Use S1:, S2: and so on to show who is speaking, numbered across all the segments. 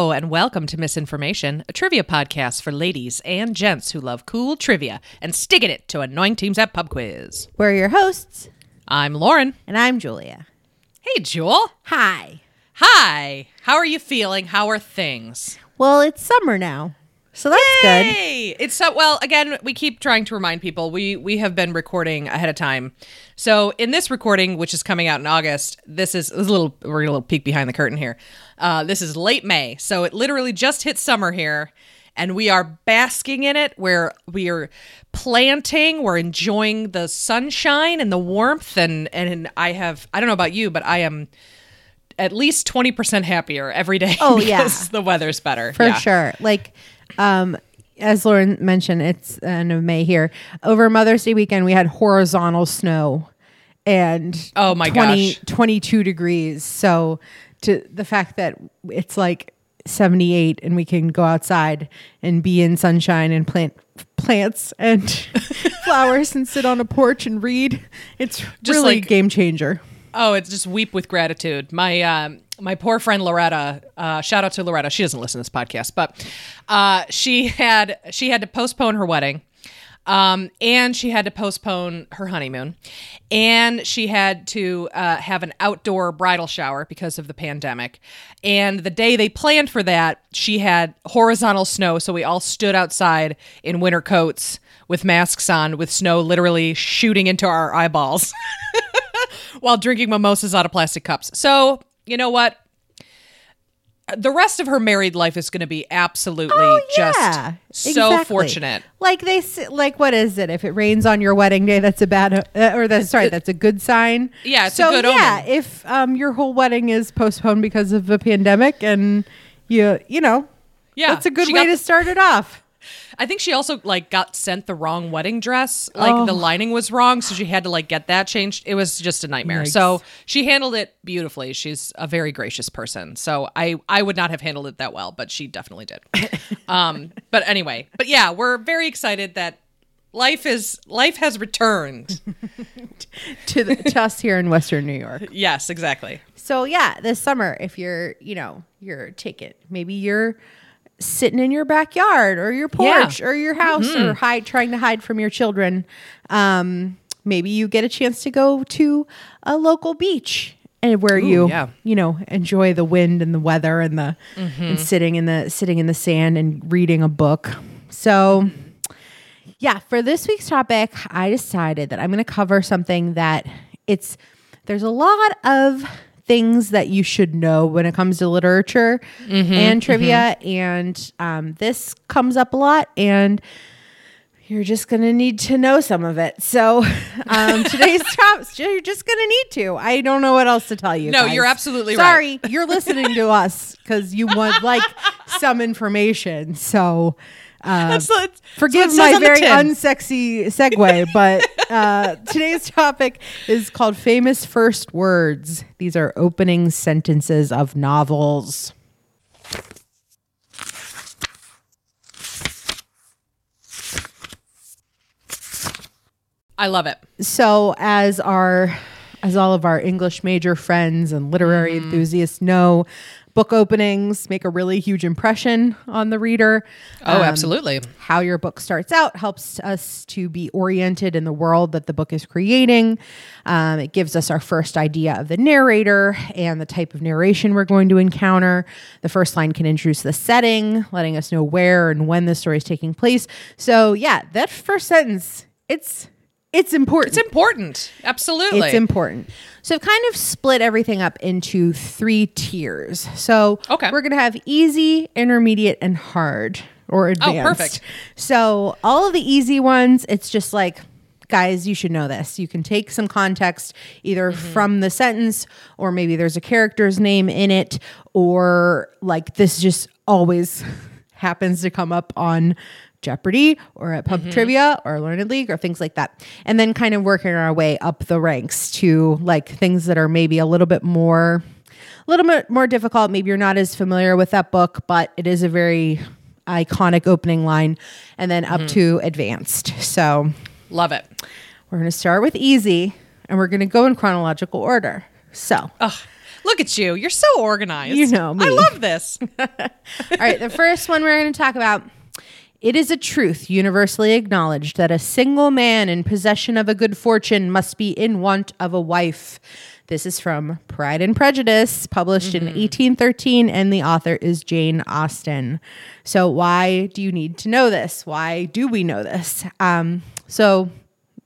S1: Hello, and welcome to Misinformation, a trivia podcast for ladies and gents who love cool trivia and sticking it to annoying teams at pub quiz.
S2: We're your hosts,
S1: I'm Lauren.
S2: and I'm Julia.
S1: Hey, Jewel.
S2: Hi.
S1: Hi. How are you feeling? How are things?
S2: Well, it's summer now, so that's good.
S1: It's so well. Again, we keep trying to remind people we we have been recording ahead of time. So in this recording, which is coming out in August, this is, this is a little we're a little peek behind the curtain here. Uh, this is late May, so it literally just hit summer here, and we are basking in it. Where we are planting, we're enjoying the sunshine and the warmth, and and I have I don't know about you, but I am at least twenty percent happier every day.
S2: Oh, yeah.
S1: the weather's better
S2: For
S1: Yeah.
S2: sure. Like, um, as Lauren mentioned, it's end of May here. Over Mother's Day weekend, we had horizontal snow and
S1: Oh my gosh.
S2: 22 degrees. So, to the fact that it's like 78 and we can go outside and be in sunshine and plant plants and flowers and sit on a porch and read, it's
S1: Just
S2: really
S1: like-
S2: game changer.
S1: Oh, it's just weep with gratitude. My um, my poor friend Loretta. Uh, shout out to Loretta. She doesn't listen to this podcast, but uh, she had she had to postpone her wedding, um, and she had to postpone her honeymoon, and she had to uh, have an outdoor bridal shower because of the pandemic. And the day they planned for that, she had horizontal snow, so we all stood outside in winter coats with masks on, with snow literally shooting into our eyeballs. while drinking mimosas out of plastic cups. So, you know what? The rest of her married life is going to be absolutely
S2: Oh, yeah,
S1: just so
S2: exactly.
S1: fortunate.
S2: Like they like, what is it? If it rains on your wedding day, that's a bad, uh, or that's sorry, that's a good sign.
S1: Yeah, it's a
S2: so
S1: good
S2: yeah,
S1: omen.
S2: if um your whole wedding is postponed because of a pandemic, and you you know,
S1: Yeah,
S2: that's a good
S1: she
S2: way
S1: got
S2: to start it off.
S1: I think she also like got sent the wrong wedding dress. Like the
S2: Oh.
S1: lining was wrong, so she had to like get that changed. It was just a nightmare. So she handled it beautifully. She's a very gracious person. So I I would not have handled it that well, but she definitely did. um, but anyway, but yeah, we're very excited that life is life has returned.
S2: to, the, to us here in Western New York.
S1: yes, exactly.
S2: So yeah, this summer, if you're, you know, you're taking maybe you're sitting in your backyard or your
S1: Yeah.
S2: porch or your house or hide trying to hide from your children. Um, maybe you get a chance to go to a local beach and where you
S1: yeah.
S2: you know enjoy the wind and the weather and the and sitting in the sitting in the sand and reading a book. So yeah, for this week's topic, I decided that I'm going to cover something that it's there's a lot of things that you should know when it comes to literature and trivia, and um, this comes up a lot, and you're just going to need to know some of it. So um, today's top, you're just going to need to. I don't know what else to tell you.
S1: No,
S2: guys.
S1: you're absolutely right.
S2: Sorry, you're listening to us because you want like some information. So. Uh,
S1: That's, that's
S2: Forgive
S1: that's what it says
S2: my very unsexy segue, but uh, today's topic is called famous first words. These are opening sentences of novels.
S1: I love it.
S2: So, as our as all of our English major friends and literary
S1: Mm-hmm.
S2: enthusiasts know, book openings make a really huge impression on the reader.
S1: Oh,
S2: Um,
S1: absolutely.
S2: how your book starts out helps us to be oriented in the world that the book is creating. Um, it gives us our first idea of the narrator and the type of narration we're going to encounter. The first line can introduce the setting, letting us know where and when the story is taking place. So, yeah, that first sentence, it's it's important.
S1: It's important. Absolutely.
S2: It's important. So I've kind of split everything up into three tiers. So
S1: Okay.
S2: we're going to have easy, intermediate, and hard or advanced.
S1: Oh, perfect.
S2: So all of the easy ones, it's just like, guys, you should know this. You can take some context either
S1: Mm-hmm.
S2: from the sentence or maybe there's a character's name in it or like this just always happens to come up on Jeopardy or at
S1: Mm-hmm.
S2: Pub Trivia or Learned League or things like that. And then kind of working our way up the ranks to like things that are maybe a little bit more a little bit more difficult. Maybe you're not as familiar with that book, but it is a very iconic opening line and then up to advanced. So
S1: Love it.
S2: we're going to start with easy and we're going to go in chronological order. So,
S1: Ugh. Look at you. You're so organized.
S2: You know me.
S1: I love this.
S2: All right, the first one we're going to talk about. It is a truth universally acknowledged that a single man in possession of a good fortune must be in want of a wife. This is from Pride and Prejudice, published in 1813, and the author is Jane Austen. So, why do you need to know this? Why do we know this? Um, so,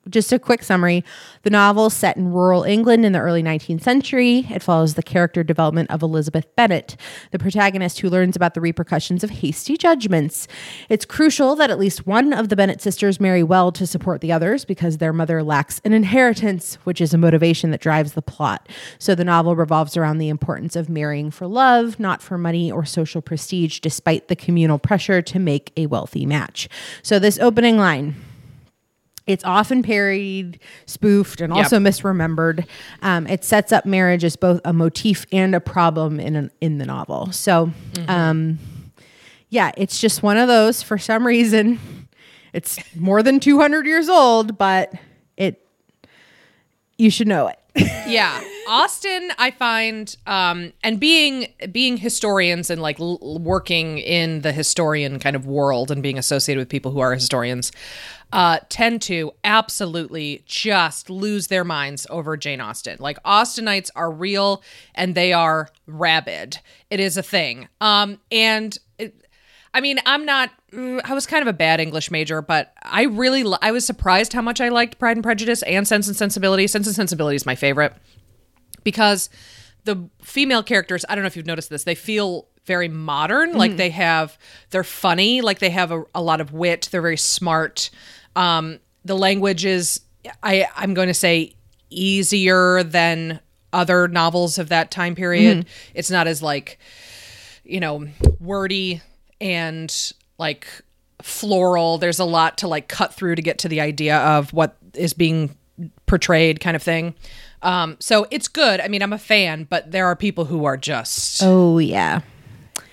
S2: just a quick summary the novel set in rural England in the early 19th century. It follows the character development of Elizabeth Bennet, the protagonist who learns about the repercussions of hasty judgments. It's crucial that at least one of the Bennet sisters marry well to support the others because their mother lacks an inheritance, which is a motivation that drives the plot. So the novel revolves around the importance of marrying for love, not for money or social prestige, despite the communal pressure to make a wealthy match. So this opening line. It's often parodied, spoofed, and also misremembered. Um, it sets up marriage as both a motif and a problem in an, in the novel. So, um, yeah, it's just one of those. For some reason, it's more than two hundred years old, but it you should know it.
S1: yeah austen i find um and being being historians and like l- working in the historian kind of world and being associated with people who are historians uh tend to absolutely just lose their minds over jane austen like austenites are real and they are rabid it is a thing um and it, I mean, I'm not. mm, I was kind of a bad English major, but I really, I was surprised how much I liked Pride and Prejudice and Sense and Sensibility. Sense and Sensibility is my favorite because the female characters. I don't know if you've noticed this. They feel very modern. Like they have, they're funny. Like they have a, a lot of wit. They're very smart. Um, the language is, I, I'm going to say, easier than other novels of that time period. It's not as like you know, wordy and like floral. There's a lot to like cut through to get to the idea of what is being portrayed, kind of thing. Um, so it's good. I mean, I'm a fan, but there are people who are just
S2: Oh yeah,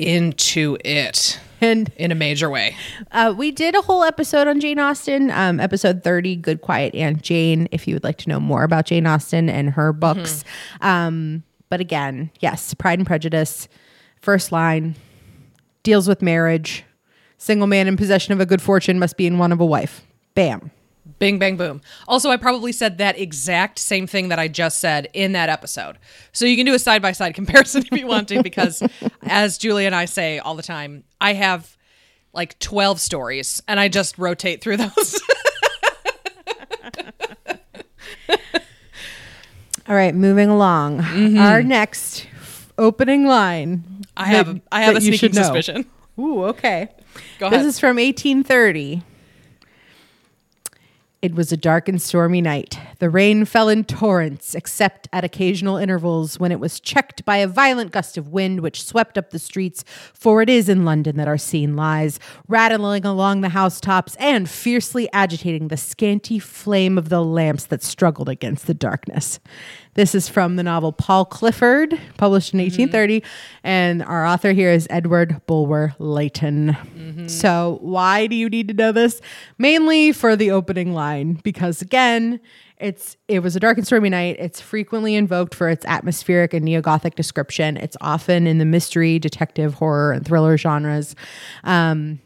S1: into it
S2: and
S1: in a major way.
S2: Uh, we did a whole episode on Jane Austen, um, episode 30, Good, Quiet, and Jane, if you would like to know more about Jane Austen and her books. Um, but again, yes, Pride and Prejudice, first line deals with marriage. Single man in possession of a good fortune must be in one of a wife. Bam.
S1: Bing, bang, boom. Also, I probably said that exact same thing that I just said in that episode. So you can do a side by side comparison if you want to, because as Julie and I say all the time, I have like 12 stories and I just rotate through those.
S2: All right, moving along. Mm-hmm. Our next opening line.
S1: I have,
S2: that-
S1: I have a sneaking
S2: know.
S1: suspicion.
S2: Ooh, okay.
S1: Go
S2: This is from 1830. It was a dark and stormy night. The rain fell in torrents, except at occasional intervals when it was checked by a violent gust of wind which swept up the streets. For it is in London that our scene lies, rattling along the housetops and fiercely agitating the scanty flame of the lamps that struggled against the darkness. This is from the novel Paul Clifford, published in 1830, and our author here is Edward Bulwer Lytton. So, why do you need to know this? Mainly for the opening line, because again, it's it was a dark and stormy night. It's frequently invoked for its atmospheric and neo-gothic description. It's often in the mystery, detective, horror, and thriller genres. Um,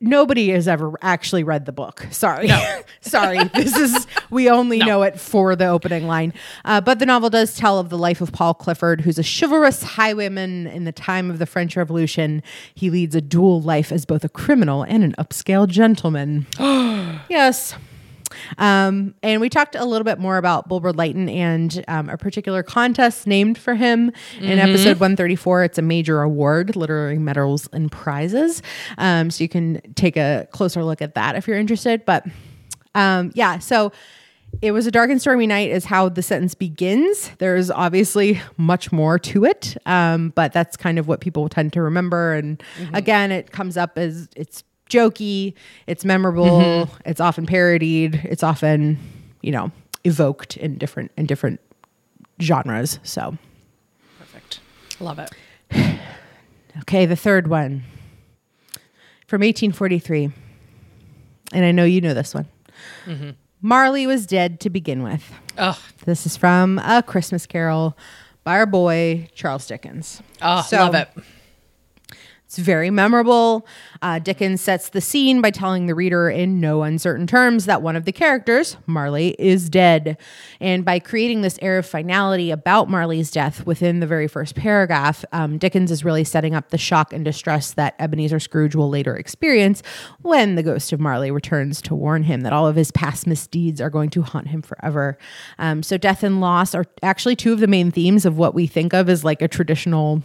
S2: nobody has ever actually read the book. Sorry. Sorry. This is, we only know it for the opening line. Uh, but the novel does tell of the life of Paul Clifford, who's a chivalrous highwayman in the time of the French Revolution. He leads a dual life as both a criminal and an upscale gentleman. yes. Um, and we talked a little bit more about Bulwer Lytton and um, a particular contest named for him in episode 134. It's a major award, literary medals and prizes. Um, so you can take a closer look at that if you're interested. But um, yeah, so it was a dark and stormy night, is how the sentence begins. There's obviously much more to it, um, but that's kind of what people tend to remember. And again, it comes up as it's jokey, it's memorable, mm-hmm. it's often parodied, it's often, you know, evoked in different in different genres. So,
S1: Perfect. Love it.
S2: okay, the third one from 1843, and I know you know this one. Mm-hmm. Marley was dead to begin with.
S1: Oh,
S2: This is from A Christmas Carol, by our boy Charles Dickens.
S1: Oh,
S2: So-
S1: love it.
S2: It's very memorable. Uh, Dickens sets the scene by telling the reader in no uncertain terms that one of the characters, Marley, is dead. And by creating this air of finality about Marley's death within the very first paragraph, um, Dickens is really setting up the shock and distress that Ebenezer Scrooge will later experience when the ghost of Marley returns to warn him that all of his past misdeeds are going to haunt him forever. Um, so, death and loss are actually two of the main themes of what we think of as like a traditional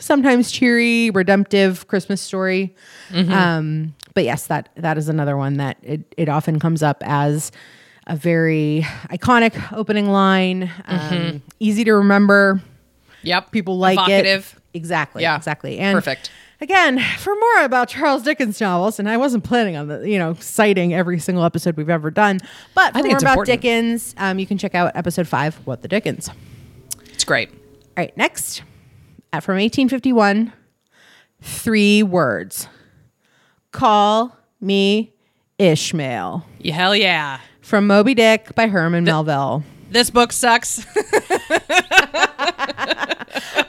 S2: sometimes cheery, redemptive Christmas story. Um, but yes, that that is another one that it, it often comes up as a very iconic opening line, um, easy to remember.
S1: Yep.
S2: People like
S1: Evocative.
S2: it. Exactly.
S1: Yeah.
S2: Exactly. And
S1: Perfect.
S2: Again, for more about Charles Dickens novels, and I wasn't planning on the, you know, citing every single episode we've ever done, but for more about
S1: important.
S2: Dickens, um, you can check out episode five, What the Dickens.
S1: It's great.
S2: All right, next, from 1851, three words. Call me Ishmael.
S1: Yeah, hell yeah.
S2: From Moby Dick by Herman Melville.
S1: This book sucks.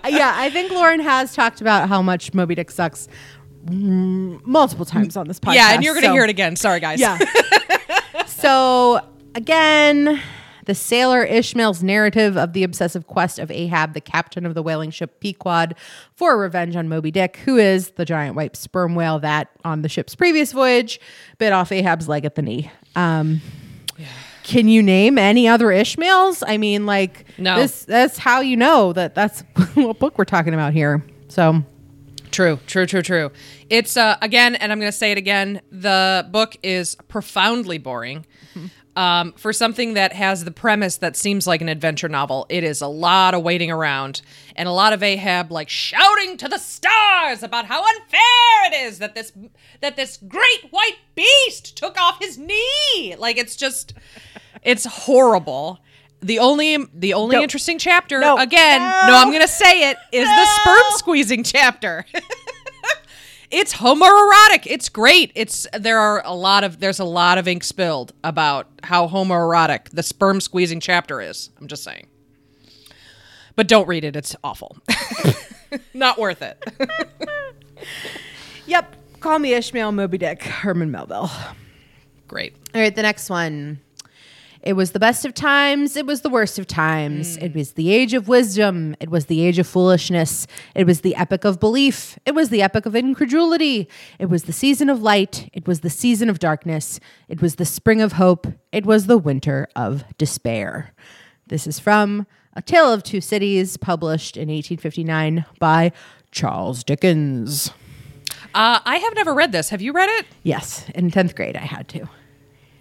S2: yeah, I think Lauren has talked about how much Moby Dick sucks multiple times on this podcast.
S1: yeah, and you're going to
S2: so-
S1: hear it again. Sorry, guys.
S2: Yeah. so again, the sailor Ishmael's narrative of the obsessive quest of Ahab, the captain of the whaling ship Pequod, for revenge on Moby Dick, who is the giant white sperm whale that on the ship's previous voyage bit off Ahab's leg at the knee. Um, Can you name any other Ishmaels? I mean, like
S1: No.
S2: this. That's how you know that that's what book we're talking about here. So
S1: True, true, true, true. It's uh, again, and I'm going to say it again. The book is profoundly boring. Um, for something that has the premise that seems like an adventure novel, it is a lot of waiting around and a lot of Ahab like shouting to the stars about how unfair it is that this that this great white beast took off his knee. Like it's just, it's horrible. The only the only
S2: No.
S1: interesting chapter
S2: No.
S1: again,
S2: No.
S1: no, I'm gonna say it is the sperm squeezing chapter. it's homoerotic. It's great. It's there are a lot of there's a lot of ink spilled about how homoerotic the sperm squeezing chapter is. I'm just saying. But don't read it. It's awful. Not worth it.
S2: yep. Call me Ishmael Moby Dick, Herman Melville.
S1: great.
S2: All right, the next one. It was the best of times. It was the worst of times. It was the age of wisdom. It was the age of foolishness. It was the epoch of belief. It was the epoch of incredulity. It was the season of light. It was the season of darkness. It was the spring of hope. It was the winter of despair. This is from A Tale of Two Cities, published in 1859 by Charles Dickens.
S1: Uh, I have never read this. Have you read it?
S2: Yes, in 10th grade, I had to.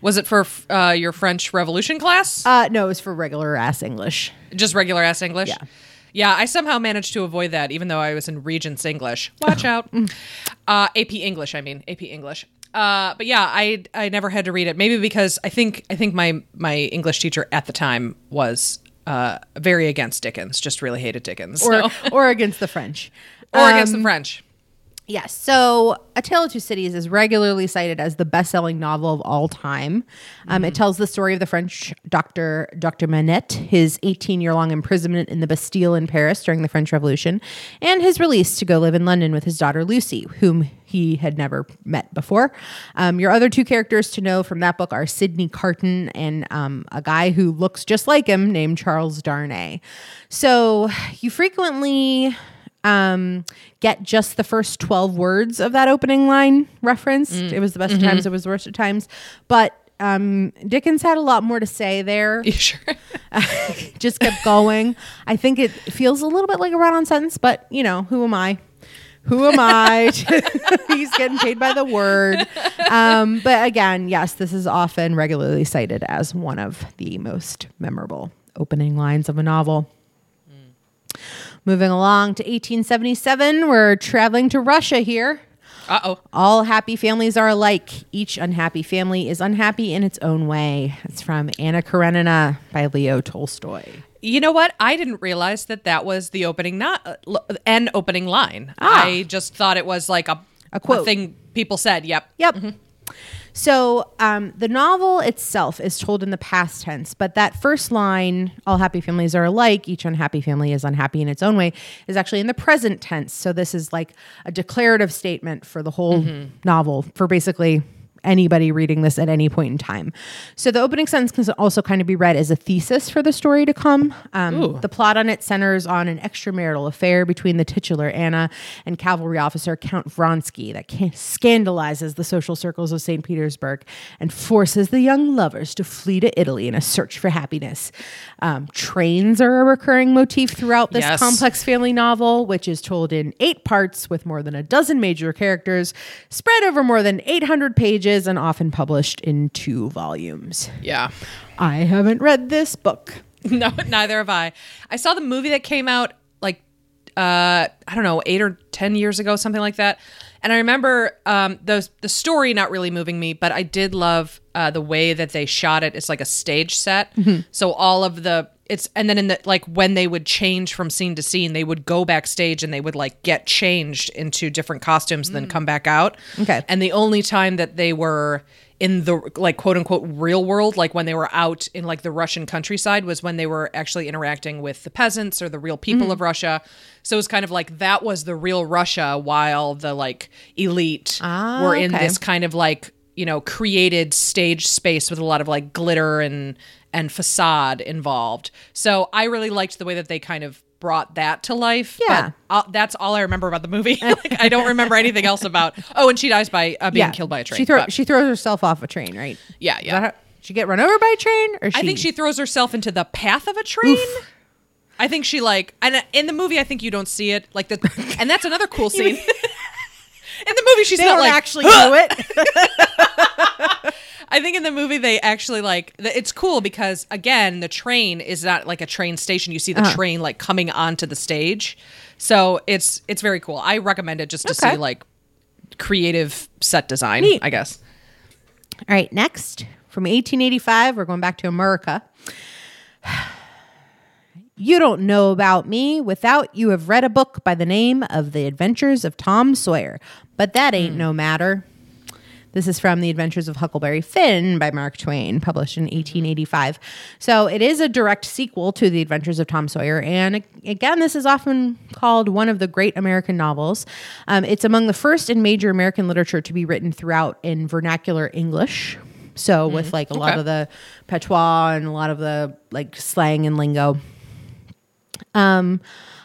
S1: Was it for uh, your French Revolution class?
S2: Uh, no, it was for regular ass English.
S1: Just regular ass English?
S2: Yeah.
S1: Yeah, I somehow managed to avoid that, even though I was in Regents English. Watch out. Uh, AP English, I mean AP English. Uh, but yeah, I I never had to read it. Maybe because I think I think my my English teacher at the time was uh, very against Dickens, just really hated Dickens,
S2: or
S1: so-
S2: or against the French.
S1: or against the
S2: Um,
S1: French.
S2: Yes. So, A Tale of Two Cities is regularly cited as the best-selling novel of all time. Um, It tells the story of the French doctor Dr. Manette, his 18-year-long imprisonment in the Bastille in Paris during the French Revolution, and his release to go live in London with his daughter Lucy, whom he had never met before. Um, your other two characters to know from that book are Sidney Carton and um, a guy who looks just like him named Charles Darnay. So, you frequently um, get just the first 12 words of that opening line referenced. It was the best of times, it was the worst of times. But um, Dickens had a lot more to say there.
S1: You sure?
S2: Just kept going. I think it feels a little bit like a run on sentence, but you know, who am I? Who am I? He's getting paid by the word. Um, but again, yes, this is often regularly cited as one of the most memorable opening lines of a novel. Moving along to 1877, we're traveling to Russia here.
S1: Uh oh.
S2: All happy families are alike. Each unhappy family is unhappy in its own way. It's from Anna Karenina by Leo Tolstoy.
S1: You know what? I didn't realize that that was the opening, not uh, an opening line.
S2: Ah.
S1: I just thought it was like a
S2: A quote.
S1: thing people said. Yep.
S2: Yep. So um, the novel itself is told in the past tense, but that first line, all happy families are alike, each unhappy family is unhappy in its own way, is actually in the present tense. So this is like a declarative statement for the whole novel, for basically anybody reading this at any point in time. So the opening sentence can also kind of be read as a thesis for the story to come. Um, the plot on it centers on an extramarital affair between the titular Anna and cavalry officer Count Vronsky that can- scandalizes the social circles of St. Petersburg and forces the young lovers to flee to Italy in a search for happiness. Um, trains are a recurring motif throughout this
S1: Yes.
S2: complex family novel, which is told in eight parts with more than a dozen major characters, spread over more than 800 pages, and often published in two volumes.
S1: Yeah.
S2: I haven't read this book.
S1: No, neither have I. I saw the movie that came out like uh I don't know, 8 or 10 years ago, something like that. And I remember um the the story not really moving me, but I did love uh the way that they shot it. It's like a stage set. So all of the it's and then in the like when they would change from scene to scene, they would go backstage and they would like get changed into different costumes and then come back out.
S2: Okay.
S1: And the only time that they were in the like quote unquote real world, like when they were out in like the Russian countryside, was when they were actually interacting with the peasants or the real people
S2: Mm.
S1: of Russia. So it was kind of like that was the real Russia, while the like elite
S2: Ah,
S1: were in
S2: okay.
S1: this kind of like you know created stage space with a lot of like glitter and and facade involved. So I really liked the way that they kind of brought that to life.
S2: Yeah.
S1: But uh, that's all I remember about the movie. like, I don't remember anything else about. Oh, and she dies by uh, being killed by a train.
S2: She, throw, she throws herself off a train, right?
S1: yeah, yeah.
S2: she get run over by a train, or she?
S1: I think she throws herself into the path of a train. I think she like, and in the movie, I think you don't see it like the, and that's another cool scene. in the movie, she's
S2: They
S1: not like
S2: actually do it.
S1: I think in the movie they actually like it's cool because again the train is not like a train station. You see
S2: Uh-huh.
S1: the train like coming onto the stage, so it's it's very cool. I recommend it just to
S2: Okay.
S1: see like creative set design.
S2: Neat.
S1: I guess.
S2: All right, next from 1885, we're going back to America. You don't know about me without you have read a book by the name of The Adventures of Tom Sawyer, but that ain't no matter. This is from The Adventures of Huckleberry Finn by Mark Twain, published in 1885. So it is a direct sequel to The Adventures of Tom Sawyer. And again, this is often called one of the great American novels. Um, it's among the first in major American literature to be written throughout in vernacular English. So with like a lot of the patois and a lot of the like slang and lingo. Um,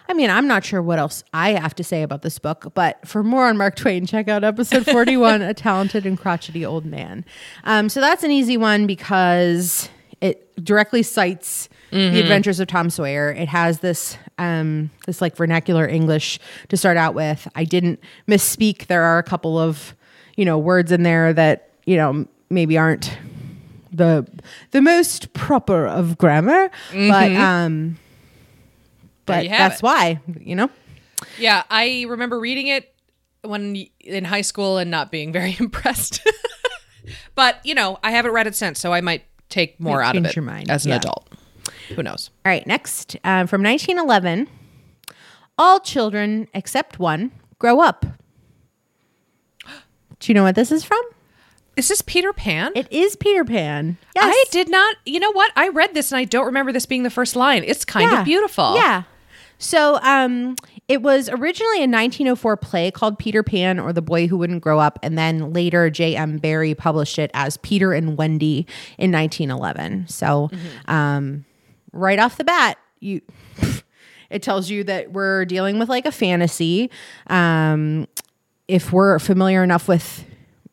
S2: I mean, I'm not sure what else I have to say about this book, but for more on Mark Twain, check out episode 41, A Talented and Crotchety Old Man. Um, so that's an easy one because it directly cites the adventures of Tom Sawyer. It has this um, this like vernacular English to start out with. I didn't misspeak. There are a couple of, you know, words in there that, you know, maybe aren't the the most proper of grammar, but um but that's
S1: it.
S2: why, you know.
S1: Yeah, I remember reading it when in high school and not being very impressed. but you know, I haven't read it since, so I might take more
S2: Might
S1: out of it
S2: your mind,
S1: as an
S2: yeah.
S1: adult. Who knows?
S2: All right, next uh, from 1911, all children except one grow up. Do you know what this is from?
S1: Is this Peter Pan?
S2: It is Peter Pan. Yes.
S1: I did not. You know what? I read this and I don't remember this being the first line. It's kind
S2: Yeah.
S1: of beautiful.
S2: Yeah. So um, it was originally a 1904 play called Peter Pan or the Boy Who Wouldn't Grow Up. And then later, J.M. Barrie published it as Peter and Wendy in 1911. So um, right off the bat, you. It tells you that we're dealing with like a fantasy. Um, if we're familiar enough with,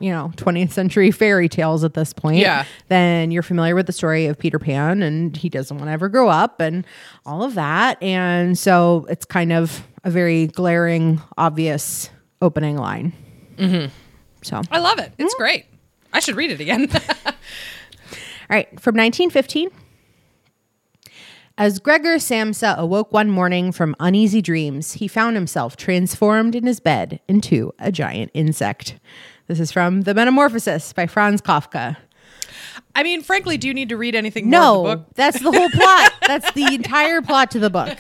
S2: you know, 20th century fairy tales at this point,
S1: Yeah.
S2: then you're familiar with the story of Peter Pan and he doesn't want to ever grow up and all of that. And so it's kind of a very glaring, obvious opening line. mm-hmm. So,
S1: I love it. It's great. I should read it again.
S2: all right, from 1915. As Gregor Samsa awoke one morning from uneasy dreams, he found himself transformed in his bed into a giant insect. This is from The Metamorphosis by Franz Kafka.
S1: I mean, frankly, do you need to read anything the
S2: No, that's the whole plot. that's the entire plot to the book.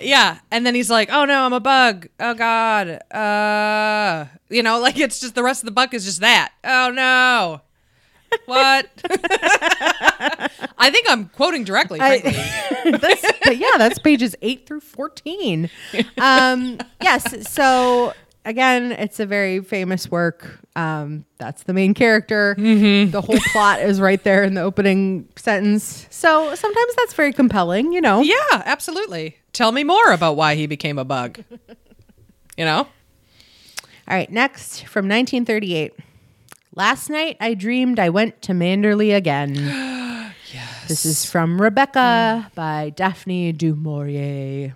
S1: Yeah, and then he's like, "Oh no, I'm a bug. Oh god." Uh, you know, like it's just the rest of the book is just that. Oh no. What? I think I'm quoting directly. Frankly.
S2: that's, yeah, that's pages eight through fourteen. Um, yes. So again, it's a very famous work. Um, that's the main character. The whole plot is right there in the opening sentence. So sometimes that's very compelling. You know.
S1: yeah, absolutely. Tell me more about why he became a bug. You know?
S2: All right. Next, from 1938. Last night I dreamed I went to Manderley again. yes. This is from Rebecca by Daphne du Maurier.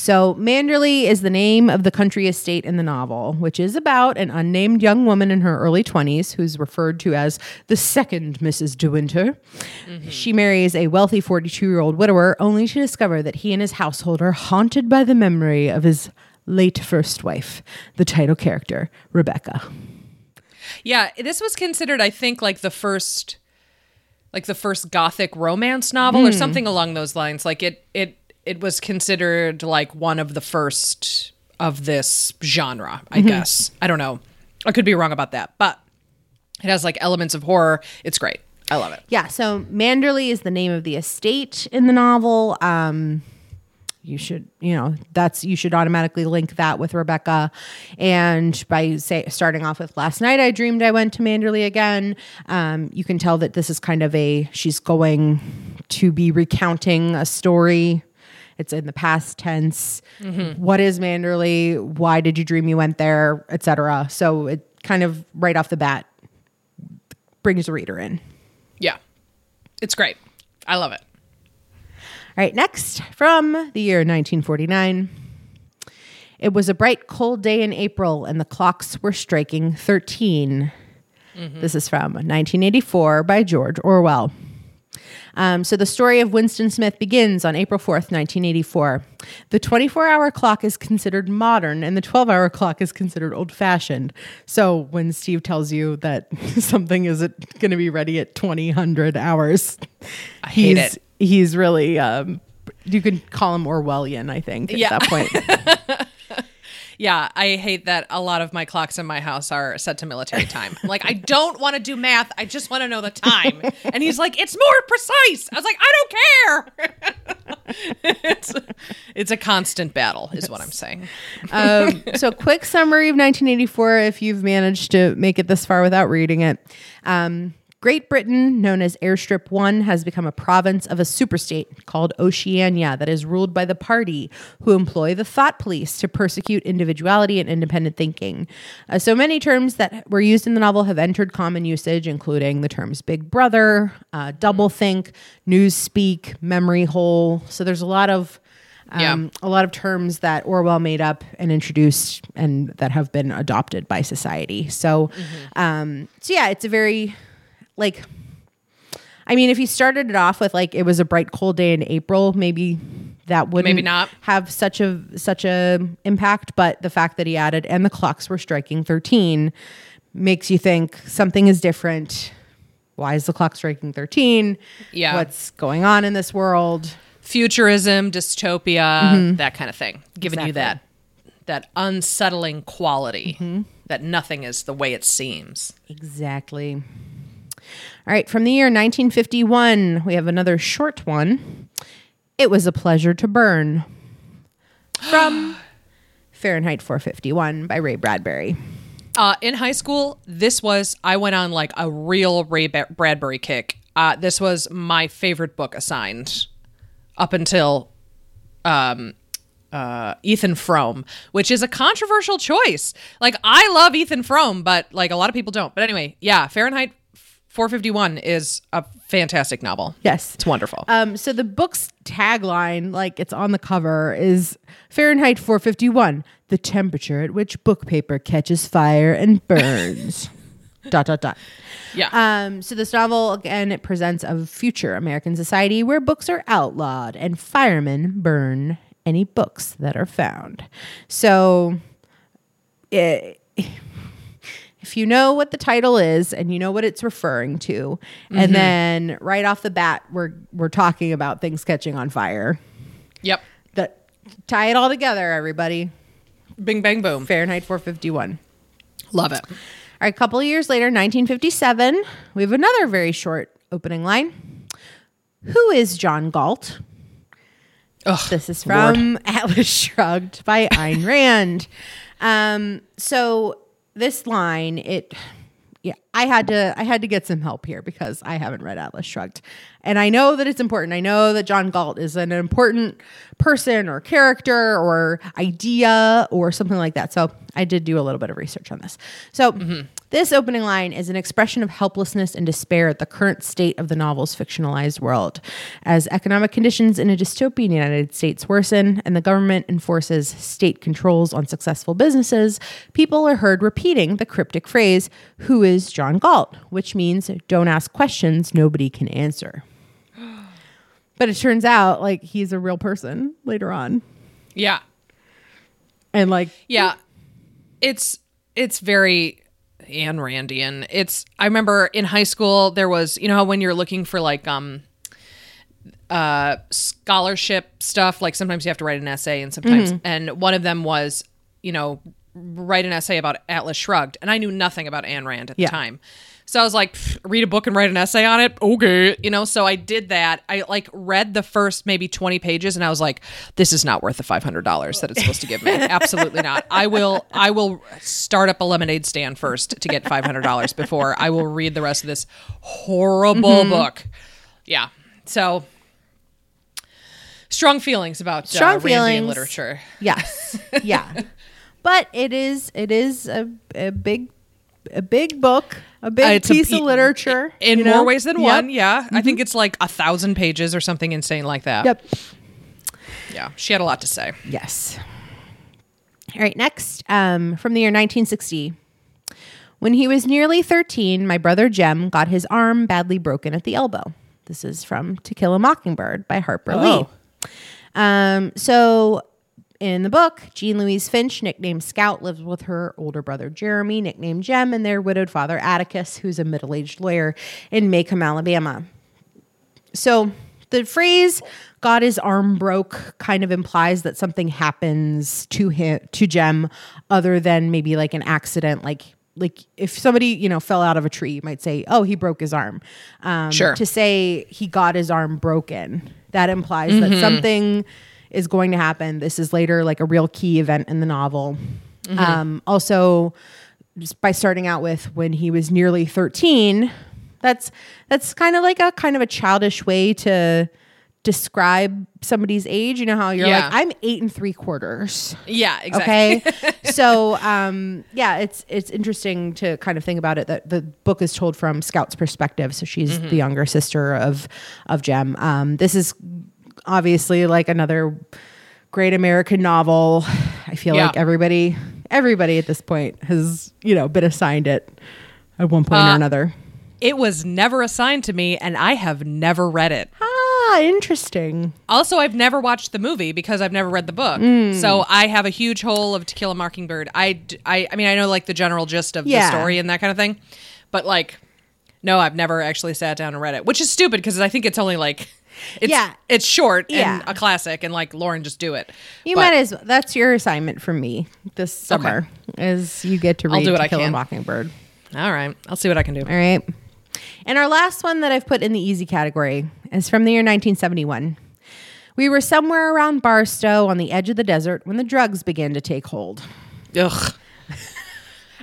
S2: So, Manderley is the name of the country estate in the novel, which is about an unnamed young woman in her early 20s who's referred to as the second Mrs. De Winter. Mm-hmm. She marries a wealthy 42 year old widower only to discover that he and his household are haunted by the memory of his late first wife, the title character, Rebecca.
S1: Yeah, this was considered, I think, like the first, like the first gothic romance novel or hmm. something along those lines. Like it, it, it was considered like one of the first of this genre. I guess I don't know. I could be wrong about that, but it has like elements of horror. It's great. I love it.
S2: Yeah, so Manderley is the name of the estate in the novel. Um, you should, you know, that's you should automatically link that with Rebecca. And by say starting off with last night, I dreamed I went to Manderley again. Um, you can tell that this is kind of a she's going to be recounting a story. It's in the past tense. Mm-hmm. What is Manderley? Why did you dream you went there, etc. So it kind of right off the bat brings the reader in.
S1: Yeah, it's great. I love it.
S2: All right, next from the year 1949. It was a bright, cold day in April, and the clocks were striking 13. Mm-hmm. This is from 1984 by George Orwell. Um, so the story of Winston Smith begins on April 4th, 1984. The 24 hour clock is considered modern and the 12 hour clock is considered old fashioned. So when Steve tells you that something isn't going to be ready at 2000 hours,
S1: I hate
S2: he's,
S1: it.
S2: He's really, um, you can call him Orwellian, I think, at
S1: Yeah.
S2: that point.
S1: Yeah, I hate that a lot of my clocks in my house are set to military time. I'm like, I don't want to do math. I just want to know the time. And he's like, it's more precise. I was like, I don't care. it's, it's a constant battle, is what I'm saying.
S2: um, so, quick summary of 1984 if you've managed to make it this far without reading it. Um, Great Britain, known as Airstrip 1, has become a province of a superstate called Oceania that is ruled by the party who employ the thought police to persecute individuality and independent thinking. Uh, so many terms that were used in the novel have entered common usage, including the terms big brother, uh, doublethink, newspeak, memory hole. So there's a lot of um,
S1: Yeah.
S2: a lot of terms that Orwell made up and introduced and that have been adopted by society. So, um, so yeah, it's a very like, I mean, if you started it off with like it was a bright cold day in April, maybe that wouldn't
S1: Maybe not.
S2: have such a such a impact. But the fact that he added and the clocks were striking thirteen makes you think something is different. Why is the clock striking thirteen?
S1: Yeah.
S2: what's going on in this world?
S1: Futurism, dystopia, mm-hmm. that kind of thing. Giving you that that unsettling quality mm-hmm. that nothing is the way it seems.
S2: Exactly. All right, from the year 1951, we have another short one. It was a pleasure to burn. From Fahrenheit 451 by Ray Bradbury.
S1: Uh, in high school, this was I went on like a real Ray ba- Bradbury kick. Uh, this was my favorite book assigned up until um, uh, Ethan Frome, which is a controversial choice. Like I love Ethan Frome, but like a lot of people don't. But anyway, yeah, Fahrenheit 451 is a fantastic novel.
S2: Yes.
S1: It's wonderful.
S2: Um, so the book's tagline, like it's on the cover, is Fahrenheit 451, the temperature at which book paper catches fire and burns. dot dot dot.
S1: yeah.
S2: Um, so this novel again it presents a future American society where books are outlawed and firemen burn any books that are found. So eh, if you know what the title is and you know what it's referring to, and then right off the bat we're we're talking about things catching on fire.
S1: yep.
S2: That Tie it all together, everybody.
S1: Bing bang boom.
S2: Fahrenheit 451.
S1: Love it.
S2: All right, a couple of years later, 1957, we have another very short opening line. Who is John Galt?
S1: Ugh,
S2: This is
S1: Lord.
S2: from Atlas Shrugged by Ayn Rand. Um, so this line, it yeah, I had to I had to get some help here because I haven't read Atlas Shrugged. And I know that it's important. I know that John Galt is an important person or character or idea or something like that. So I did do a little bit of research on this. So mm-hmm. this opening line is an expression of helplessness and despair at the current state of the novel's fictionalized world. As economic conditions in a dystopian United States worsen and the government enforces state controls on successful businesses, people are heard repeating the cryptic phrase, Who is John Galt? which means don't ask questions nobody can answer. But it turns out like he's a real person later on.
S1: Yeah.
S2: And like
S1: Yeah. It's it's very Ayn Randian. It's I remember in high school there was you know when you're looking for like um uh scholarship stuff like sometimes you have to write an essay and sometimes and one of them was you know write an essay about Atlas Shrugged and I knew nothing about Ayn Rand at
S2: Yeah.
S1: the time. So I was like, read a book and write an essay on it. Okay. You know, so I did that. I like read the first maybe 20 pages and I was like, this is not worth the $500 that it's supposed to give me. Absolutely not. I will, I will start up a lemonade stand first to get $500 before I will read the rest of this horrible book. Yeah. So strong feelings about
S2: Strong
S1: uh, Randian
S2: feelings.
S1: literature.
S2: Yes. Yeah. but it is it is a, a big a big book, a big
S1: Uh, it's a-
S2: piece of literature.
S1: In
S2: you
S1: more ways than
S2: Yep.
S1: one. Yeah. I think it's like a thousand pages or something insane like that.
S2: Yep.
S1: Yeah. She had a lot to say.
S2: Yes. All right, next, um, from the year 1960. When he was nearly 13, my brother Jem got his arm badly broken at the elbow. This is from To Kill a Mockingbird by Harper
S1: Oh.
S2: Lee. Um, so in the book, Jean Louise Finch, nicknamed Scout, lives with her older brother Jeremy, nicknamed Jem, and their widowed father Atticus, who's a middle aged lawyer in Maycomb, Alabama. So the phrase "got his arm broke" kind of implies that something happens to him to Jem, other than maybe like an accident, like like if somebody you know fell out of a tree, you might say, "Oh, he broke his arm." Um,
S1: Sure.
S2: To say he got his arm broken, that implies that something is going to happen. This is later like a real key event in the novel. Um, also, just by starting out with when he was nearly 13 that's that's kind of like a kind of a childish way to describe somebody's age you know how you're
S1: Yeah.
S2: like i'm eight and three quarters
S1: Yeah, exactly.
S2: okay so um yeah it's it's interesting to kind of think about it that the book is told from scout's perspective so she's
S1: Mm-hmm.
S2: the younger sister of of jem um this is obviously like another great american novel i feel
S1: Yeah.
S2: like everybody everybody at this point has you know been assigned it at one point
S1: Uh,
S2: or another
S1: It was never assigned to me, and I have never read it.
S2: ah interesting
S1: Also, I've never watched the movie because I've never read the book.
S2: Mm.
S1: So I have a huge hole of To Kill a Mockingbird. I, I, I mean, I know like the general gist of
S2: Yeah.
S1: the story and that kind of thing, but like, no, I've never actually sat down and read it, which is stupid because I think it's only like, it's,
S2: Yeah.
S1: it's short
S2: Yeah.
S1: and a classic, and like Lauren, just do it.
S2: You
S1: But-
S2: might as well. that's your assignment from me this summer is you get to read I'll
S1: do what I
S2: Kill a
S1: can.
S2: Mockingbird.
S1: All right, I'll see what I can do.
S2: All right. And our last one that I've put in the easy category is from the year 1971. We were somewhere around Barstow on the edge of the desert when the drugs began to take hold.
S1: Ugh.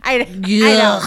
S2: I, I know.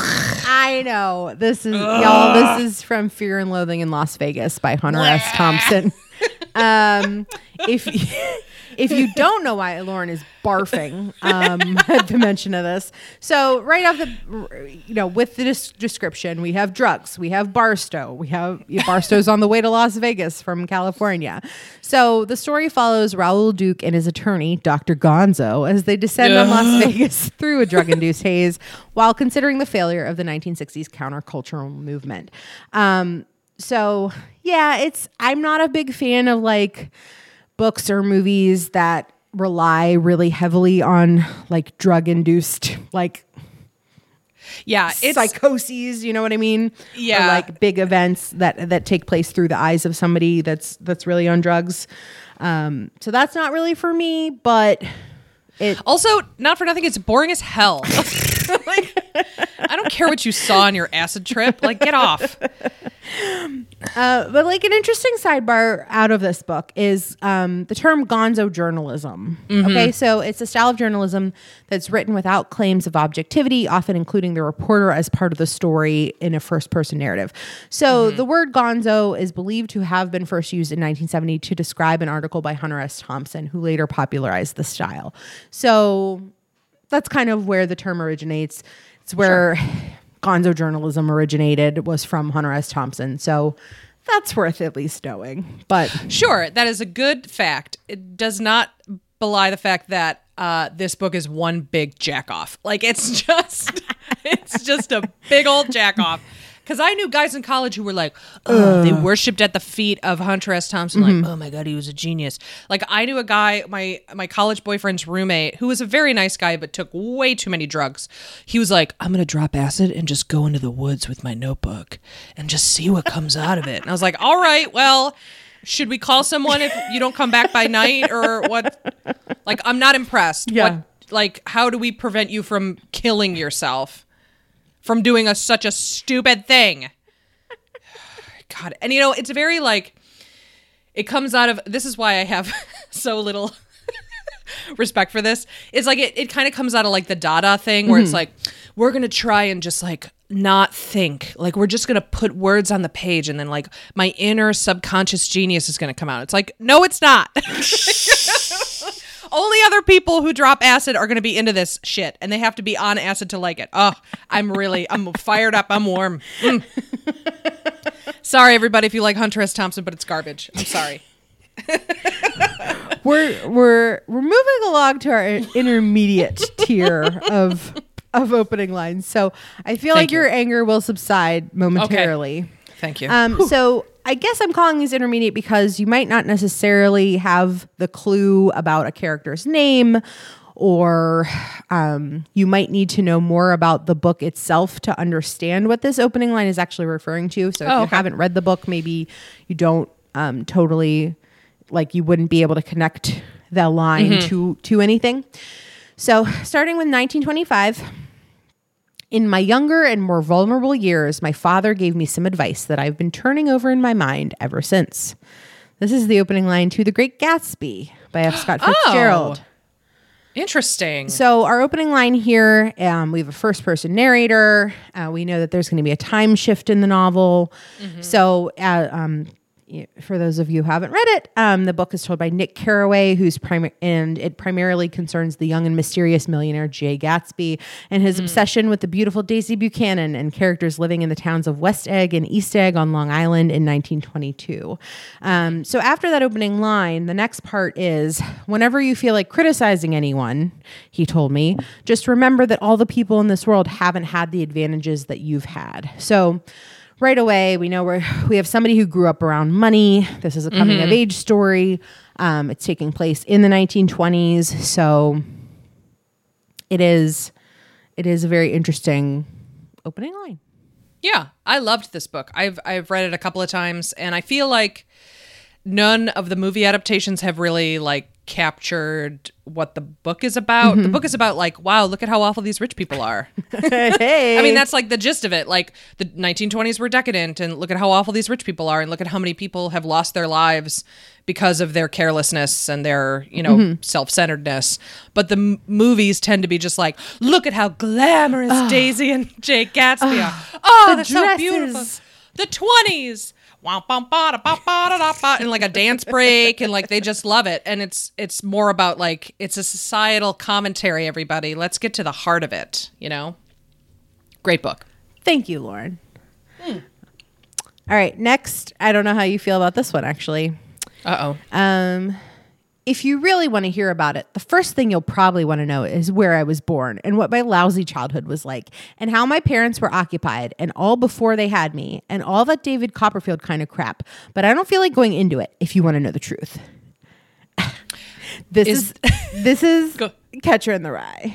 S2: I know. This is y'all. This is from Fear and Loathing in Las Vegas by Hunter S. Thompson. um, if if you don't know why Lauren is barfing um, at the mention of this, so right off the you know with the des- description, we have drugs, we have Barstow, we have Barstow's on the way to Las Vegas from California. So the story follows Raul Duke and his attorney, Dr. Gonzo, as they descend on Las Vegas through a drug-induced haze while considering the failure of the 1960s countercultural movement. Um, so yeah, it's I'm not a big fan of like books or movies that rely really heavily on like drug induced like
S1: Yeah, it's
S2: psychoses. You know what I mean?
S1: Yeah.
S2: or like big events that that take place through the eyes of somebody that's that's really on drugs. Um, so that's not really for me, but it
S1: also not for nothing. It's boring as hell. like, I don't care what you saw on your acid trip. Like, get off.
S2: Uh, but like an interesting sidebar out of this book is um, the term gonzo journalism. Okay, so it's a style of journalism that's written without claims of objectivity, often including the reporter as part of the story in a first person narrative. So the word gonzo is believed to have been first used in 1970 to describe an article by Hunter S. Thompson, who later popularized the style. So that's kind of where the term originates. It's where gonzo journalism originated was from Hunter S. Thompson. So that's worth at least knowing. But
S1: Sure, that is a good fact. It does not belie the fact that uh, this book is one big jack off. Like it's just, it's just a big old jack off. Because I knew guys in college who were like, oh, they uh. worshipped at the feet of Hunter S. Thompson. Like, mm-hmm. oh my god, he was a genius. Like I knew a guy, my my college boyfriend's roommate, who was a very nice guy but took way too many drugs. He was like, I'm gonna drop acid and just go into the woods with my notebook and just see what comes out of it. And I was like, all right, well should we call someone if you don't come back by night or what like i'm not impressed
S2: Yeah.
S1: what like how do we prevent you from killing yourself from doing a such a stupid thing. God and you know it's very like it comes out of this is why i have so little respect for this it's like it, it kind of comes out of like the dada thing where it's mm-hmm. like we're gonna try and just like not think. Like we're just gonna put words on the page and then like my inner subconscious genius is gonna come out. It's like no it's not only other people who drop acid are gonna be into this shit and they have to be on acid to like it oh i'm really i'm fired up i'm warm Mm. sorry everybody if you like hunter s thompson but it's garbage i'm sorry
S2: we're we're we're moving along to our intermediate tier of of opening lines. So I feel like
S1: you.
S2: your anger will subside momentarily.
S1: Thank you
S2: Um, so I guess I'm calling these intermediate because you might not necessarily have the clue about a character's name, or um, you might need to know more about the book itself to understand what this opening line is actually referring to. So if
S1: Oh,
S2: you
S1: okay.
S2: haven't read the book, maybe you don't um, totally like you wouldn't be able to connect the line to to anything. So starting with 1925. In my younger and more vulnerable years, my father gave me some advice that I've been turning over in my mind ever since. This is the opening line to The Great Gatsby by F. Scott Fitzgerald.
S1: interesting
S2: So, our opening line here um, we have a first person narrator. Uh, we know that there's going to be a time shift in the novel. So, uh, um, for those of you who haven't read it, um, the book is told by Nick Carraway, who's prim- and it primarily concerns the young and mysterious millionaire Jay Gatsby and his obsession with the beautiful Daisy Buchanan and characters living in the towns of West Egg and East Egg on Long Island in 1922. Um, so after that opening line, the next part is whenever you feel like criticizing anyone, he told me, just remember that all the people in this world haven't had the advantages that you've had. So right away, we know we're, we have somebody who grew up around money. This is a coming of age story. Um, it's taking place in the 1920s. So it is it is a very interesting opening line.
S1: Yeah, I loved this book. I've I've read it a couple of times and I feel like none of the movie adaptations have really like captured what the book is about. The mm-hmm. book is about like, wow, look at how awful these rich people are.
S2: hey,
S1: I mean, that's like the gist of it. Like the 1920s were decadent and look at how awful these rich people are and look at how many people have lost their lives because of their carelessness and their, you know, mm-hmm. self-centeredness. But the m- movies tend to be just like, look at how glamorous Daisy and Jay Gatsby are. Oh,
S2: The
S1: they're so beautiful.
S2: dresses.
S1: The 20s. Wah, bum, ba, da, ba, ba, da, da, ba, and like a dance break and like they just love it. And it's it's more about like it's a societal commentary everybody. Let's get to the heart of it you know? Great book.
S2: Thank you, Lauren. All right, next, I don't know how you feel about this one actually.
S1: uh-oh.
S2: Um, if you really want to hear about it, the first thing you'll probably want to know is where I was born and what my lousy childhood was like, and how my parents were occupied, and all before they had me, and all that David Copperfield kind of crap. But I don't feel like going into it if you want to know the truth. this is,
S1: Is-
S2: this is
S1: Go.
S2: Catcher in the Rye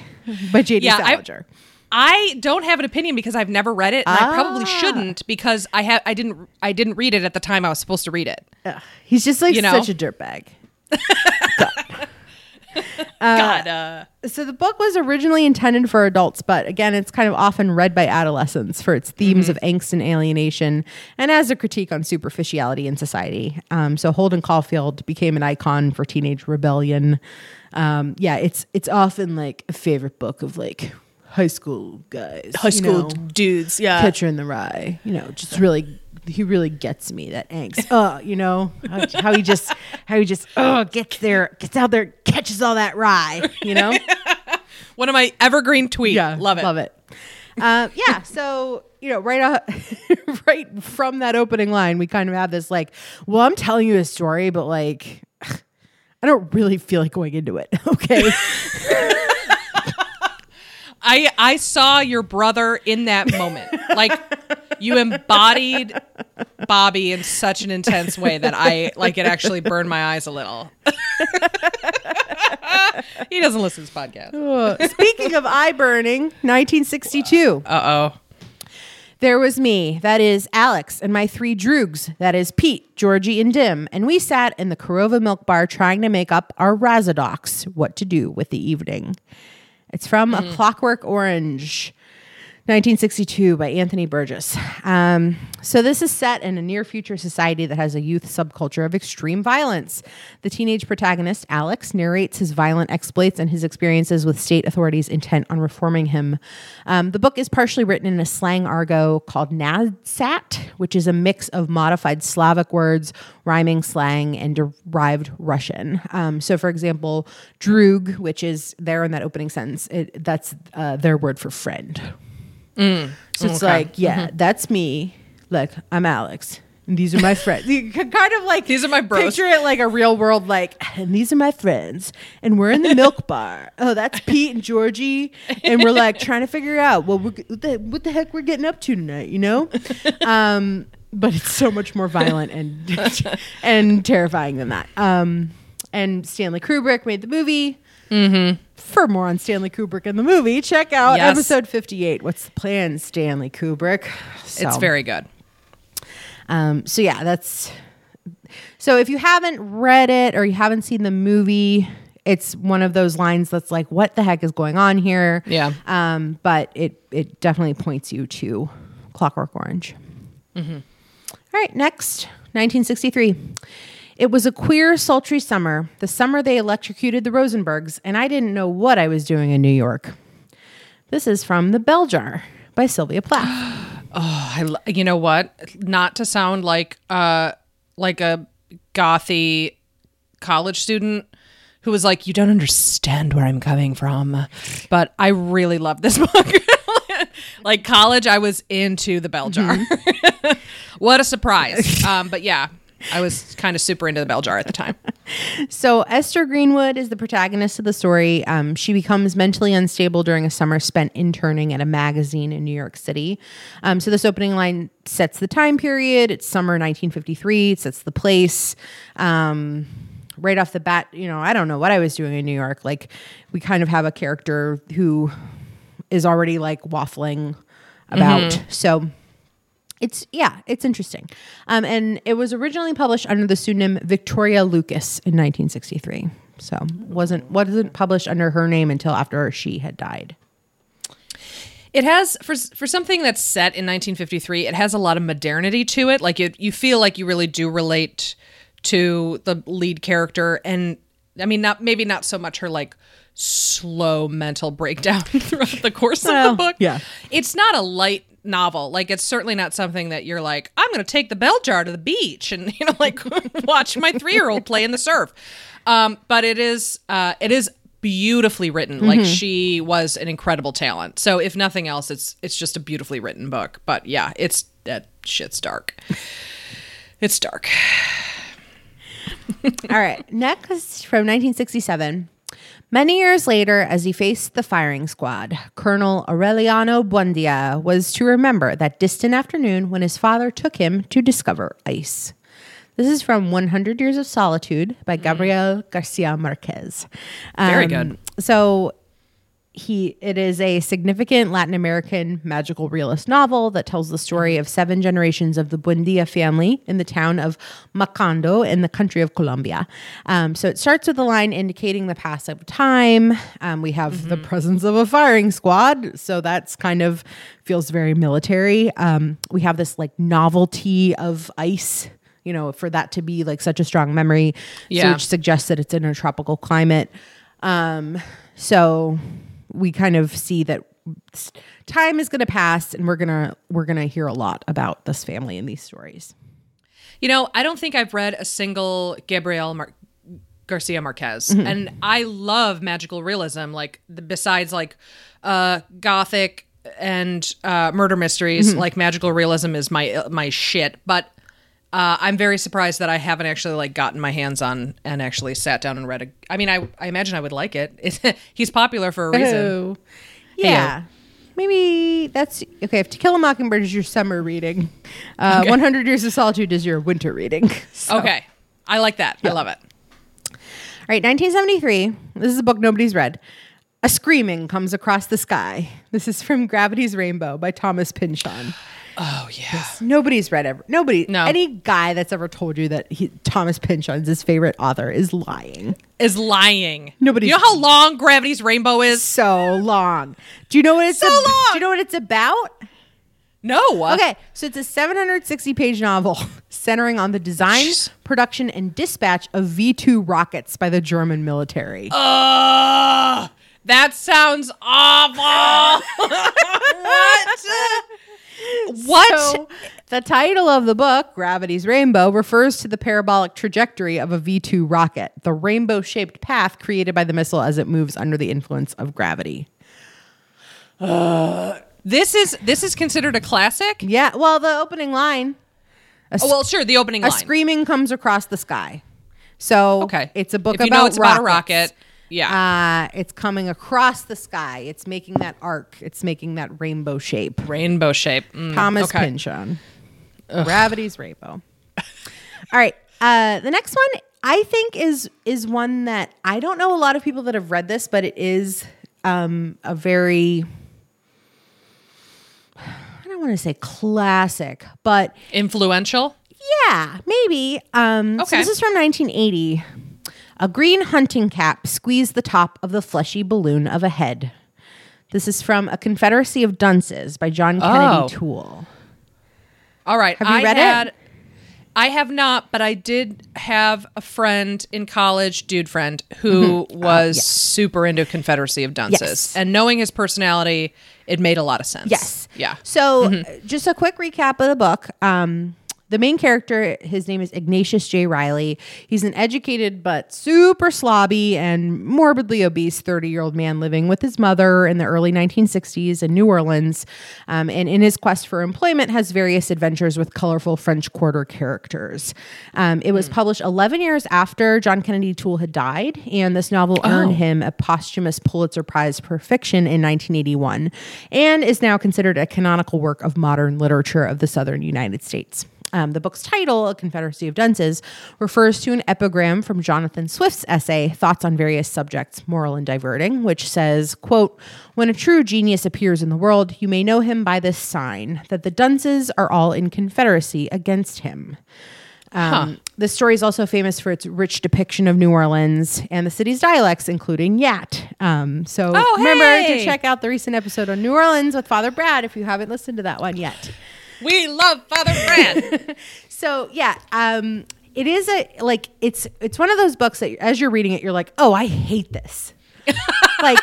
S2: by J.D.
S1: Yeah,
S2: Salinger.
S1: I don't have an opinion because I've never read it, and I probably
S2: Ah.
S1: shouldn't because I have I didn't I didn't read it at the time I was supposed to read it.
S2: Ugh, he's just like
S1: You know?
S2: such a dirtbag.
S1: Uh,
S2: So the book was originally intended for adults, but again, it's kind of often read by adolescents for its themes of angst and alienation, and as a critique on superficiality in society. Um, so Holden Caulfield became an icon for teenage rebellion. Um, yeah, it's it's often like a favorite book of like high school guys,
S3: High
S2: you
S3: school
S2: know,
S3: dudes. Yeah.
S2: Catcher in the Rye. You know, just really. He really gets me that angst. Uh, you know how, how he just how he just oh gets there gets out there catches all that rye. You know.
S1: one of my evergreen tweets. love it.
S2: Love it. Uh, yeah. So you know, right off, right from that opening line, we kind of have this like, well, I'm telling you a story, but like, I don't really feel like going into it. Okay.
S1: I I saw your brother in that moment. Like you embodied Bobby in such an intense way that I like it actually burned my eyes a little. he doesn't listen to this podcast.
S2: Speaking of eye burning, 1962.
S1: Uh oh.
S2: There was me, that is Alex, and my three droogs, that is Pete, Georgie, and Dim, and we sat in the Korova Milk Bar trying to make up our rassoodocks, what to do with the evening. It's from A mm-hmm. Clockwork Orange, 1962 by Anthony Burgess. Um, so this is set in a near future society that has a youth subculture of extreme violence. The teenage protagonist, Alex, narrates his violent exploits and his experiences with state authorities intent on reforming him. Um, the book is partially written in a slang argot called Nadsat, which is a mix of modified Slavic words, rhyming slang, and derived Russian. Um, so, for example, droog, which is there in that opening sentence, it, that's uh, their word for friend. So it's
S1: okay.
S2: like, yeah, that's me. Like, I'm Alex. And these are my friends. You can kind of like
S1: These are my bros.
S2: Picture it like a real world, like, and these are my friends, and we're in the milk bar. Oh, that's Pete and Georgie, and we're like trying to figure out well, we're, what, the, what the heck we're getting up to tonight, you know? Um, but it's so much more violent and and terrifying than that. Um, and Stanley Kubrick made the movie. For more on Stanley Kubrick and the movie, check out
S1: Yes.
S2: episode 58. What's the plan, Stanley Kubrick?
S1: It's very good.
S2: um, so yeah, that's so if you haven't read it or you haven't seen the movie, it's one of those lines that's like, what the heck is going on here?
S1: Yeah.
S2: Um, but it it definitely points you to Clockwork Orange.
S1: Mm-hmm.
S2: All right, next, 1963. It was a queer, sultry summer, the summer they electrocuted the Rosenbergs, and I didn't know what I was doing in New York. This is from The Bell Jar by Sylvia Plath.
S1: Oh, I, lo- you know what? Not to sound like uh like a gothy college student who was like, "You don't understand where I'm coming from," but I really love this book. like college, I was into the bell jar. what a surprise! Um, but yeah, I was kind of super into the bell jar at the time.
S2: So Esther Greenwood is the protagonist of the story. Um, she becomes mentally unstable during a summer spent interning at a magazine in New York City. Um, so this opening line sets the time period. It's summer 1953. It sets the place. Um, right off the bat, you know, I don't know what I was doing in New York. Like we kind of have a character who is already like waffling about. So it's yeah, it's interesting. Um, and it was originally published under the pseudonym Victoria Lucas in 1963. So wasn't wasn't published under her name until after she had died.
S1: It has for for something that's set in 1953. It has a lot of modernity to it. Like it, you feel like you really do relate to the lead character, and I mean, not maybe not so much her like slow mental breakdown throughout the course
S2: Well,
S1: of the book.
S2: yeah.
S1: it's not a light novel. Like it's certainly not something that you're like, I'm going to take the bell jar to the beach and you know like watch my three year old play in the surf. Um, but it is uh, it is beautifully written. Like she was an incredible talent. So if nothing else, it's it's just a beautifully written book. But yeah, it's that shit's dark. It's dark.
S2: All right, next from 1967. Many years later, as he faced the firing squad, Colonel Aureliano Buendia was to remember that distant afternoon when his father took him to discover ice. This is from 100 Years of Solitude by Gabriel Garcia Marquez.
S1: Very
S2: Um,
S1: good.
S2: So he it is a significant Latin American magical realist novel that tells the story of seven generations of the Buendia family in the town of Macondo in the country of Colombia. Um, so it starts with a line indicating the pass of time. Um, we have the presence of a firing squad, so that's kind of feels very military. Um, we have this like novelty of ice. You know, for that to be like such a strong memory, so which suggests that it's in a tropical climate. Um, so we kind of see that time is going to pass, and we're gonna we're gonna hear a lot about this family in these stories.
S1: You know, I don't think I've read a single Gabriel Mar- Garcia Marquez,
S2: Mm-hmm.
S1: and I love magical realism. Like the, besides like uh, gothic and uh, murder mysteries,
S2: Mm-hmm.
S1: like magical realism is my my shit. But uh, I'm very surprised that I haven't actually like gotten my hands on and actually sat down and read a. I mean, I I imagine I would like it. He's popular for a reason.
S2: Oh, yeah. Maybe that's okay. If To Kill a Mockingbird is your summer reading, uh, 100 Years of Solitude is your winter reading. So-
S1: Okay, I like that. I love it.
S2: All right, 1973. This is a book nobody's read. A Screaming Comes Across the Sky. This is from Gravity's Rainbow by Thomas Pynchon.
S1: Oh yeah.
S2: Nobody's read ever. Nobody.
S1: No.
S2: Any guy that's ever told you that he, Thomas Pynchon's his favorite author is lying.
S1: Is lying.
S2: Nobody's-
S1: You know how long Gravity's Rainbow is?
S2: So long. Do you know what it's
S1: So
S2: ab-
S1: long.
S2: Do you know what it's about?
S1: No.
S2: Okay, so it's a 760 page novel centering on the design,
S1: Jeez.
S2: production, and dispatch of V 2 rockets by the German military.
S1: Ugh, that sounds awful. what? What?
S2: So, the title of the book, Gravity's Rainbow, refers to the parabolic trajectory of a V 2 rocket, the rainbow shaped path created by the missile as it moves under the influence of gravity.
S1: Uh, this is this is considered a classic.
S2: Yeah, well, the opening line a,
S1: Oh, well, sure. The opening
S2: a
S1: line.
S2: screaming comes across the sky. So,
S1: Okay.
S2: it's a book
S1: If you
S2: about
S1: know it's about a rocket, yeah.
S2: Uh, it's coming across the sky. It's making that arc. It's making that rainbow shape.
S1: Rainbow shape. Mm,
S2: Thomas
S1: okay.
S2: Pynchon. Gravity's rainbow. All right. Uh, the next one I think is is one that I don't know a lot of people that have read this, but it is um, a very I don't want to say classic, but
S1: Influential.
S2: yeah, maybe. Um, So
S1: Okay.
S2: this is from 1980. A green hunting cap squeezed the top of the fleshy balloon of a head. This is from A Confederacy of Dunces by John Kennedy
S1: Oh.
S2: Toole.
S1: All right.
S2: Have you
S1: I
S2: read it?
S1: I have not, but I did have a friend in college, dude friend, who was super into Confederacy of Dunces.
S2: Mm-hmm. Yes.
S1: And knowing his personality, it made a lot of sense.
S2: Yes.
S1: Yeah.
S2: So, uh, just a quick recap of the book. Um, the main character, his name is Ignatius J. Reilly. He's an educated but super slobby and morbidly obese 30 year old man living with his mother in the early 1960s in New Orleans. Um, and in his quest for employment, has various adventures with colorful French Quarter characters. Um, it was published 11 years after John Kennedy Toole had died, and this novel earned him a posthumous Pulitzer Prize for fiction in 1981 and is now considered a canonical work of modern literature of the southern United States. Um, the book's title, A Confederacy of Dunces, refers to an epigram from Jonathan Swift's essay, Thoughts on Various Subjects, Moral and Diverting, which says, quote, When a true genius appears in the world, you may know him by this sign, that the dunces are all in confederacy against him. Um, The story is also famous for its rich depiction of New Orleans and the city's dialects, including Yat. Um, so
S1: Oh,
S2: remember
S1: hey!
S2: to check out the recent episode on New Orleans with Father Brad if you haven't listened to that one yet.
S1: We love Father Brad.
S2: So yeah, um, it is a like it's it's one of those books that as you're reading it, you're like, oh, I hate this. like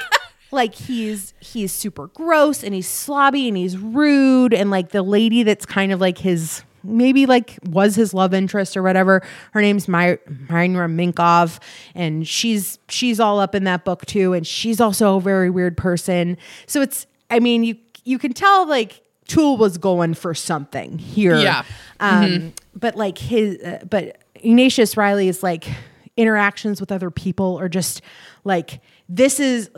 S2: like he's he's super gross and he's slobby and he's rude and like the lady that's kind of like his maybe like was his love interest or whatever. Her name's My- Myra Minkoff and she's she's all up in that book too and she's also a very weird person. So it's I mean you you can tell like Toole was going for something here.
S1: Yeah.
S2: Um, but like his, uh, but Ignatius Reilly is like interactions with other people are just like this is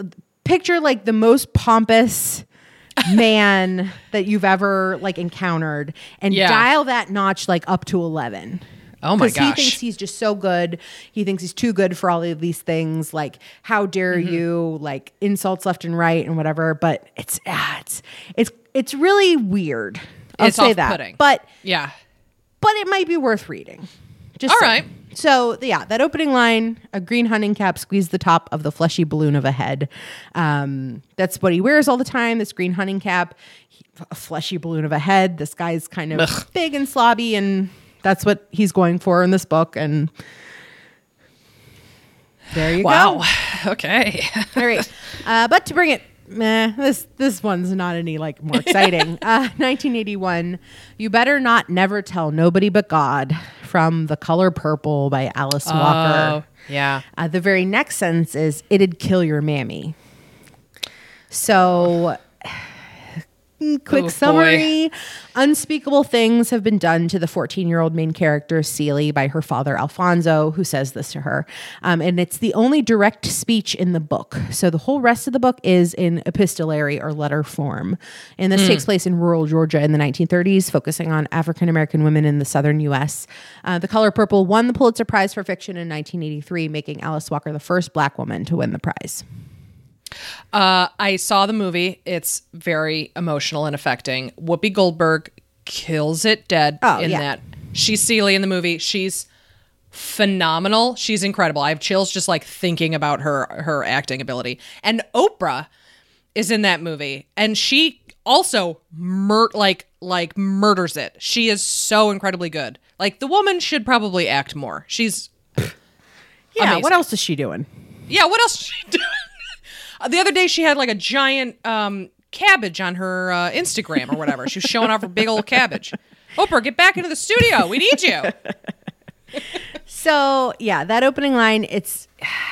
S2: picture like the most pompous man that you've ever like encountered and
S1: Yeah.
S2: dial that notch like up to 11
S1: Oh my
S2: 'Cause He thinks he's just so good. He thinks he's too good for all of these things. Like, how dare
S1: Mm-hmm.
S2: you? Like insults left and right and whatever. But it's ah, it's it's it's really weird. I'll
S1: It's
S2: say that. But
S1: Yeah.
S2: but it might be worth reading. Just
S1: All
S2: saying.
S1: right.
S2: So yeah, that opening line: a green hunting cap squeezed the top of the fleshy balloon of a head. Um, that's what he wears all the time. This green hunting cap, He- a fleshy balloon of a head. This guy's kind of
S1: Ugh.
S2: big and slobby, and that's what he's going for in this book. And there you
S1: Wow.
S2: go. Wow.
S1: Okay.
S2: All right. Uh, but to bring it, meh, this this one's not any like more exciting. uh, 1981. You better not never tell nobody but God from The Color Purple by Alice Walker.
S1: Oh, yeah.
S2: Uh, the very next sentence is it'd kill your mammy. So quick
S1: Oh, boy.
S2: summary. Unspeakable things have been done to the 14 year old main character Celie by her father Alfonso who says this to her. Um, and it's the only direct speech in the book. So the whole rest of the book is in epistolary or letter form. And this takes place in rural Georgia in the 1930s focusing on African American women in the southern US uh, the color purple won the Pulitzer Prize for fiction in 1983 making Alice Walker the first black woman to win the prize
S1: Uh, I saw the movie. It's very emotional and affecting. Whoopi Goldberg kills it dead
S2: Oh,
S1: in
S2: yeah.
S1: that. She's Celie in the movie. She's phenomenal. She's incredible. I have chills just like thinking about her her acting ability. And Oprah is in that movie, and she also mur- like like murders it. She is so incredibly good. Like the woman should probably act more. She's
S2: yeah
S1: Amazing.
S2: what else is she doing
S1: yeah, what else is she doing? The other day she had like a giant um, cabbage on her uh, Instagram or whatever. She was showing off her big old cabbage. Oprah, get back into the studio. We need you.
S2: So yeah, that opening line, it's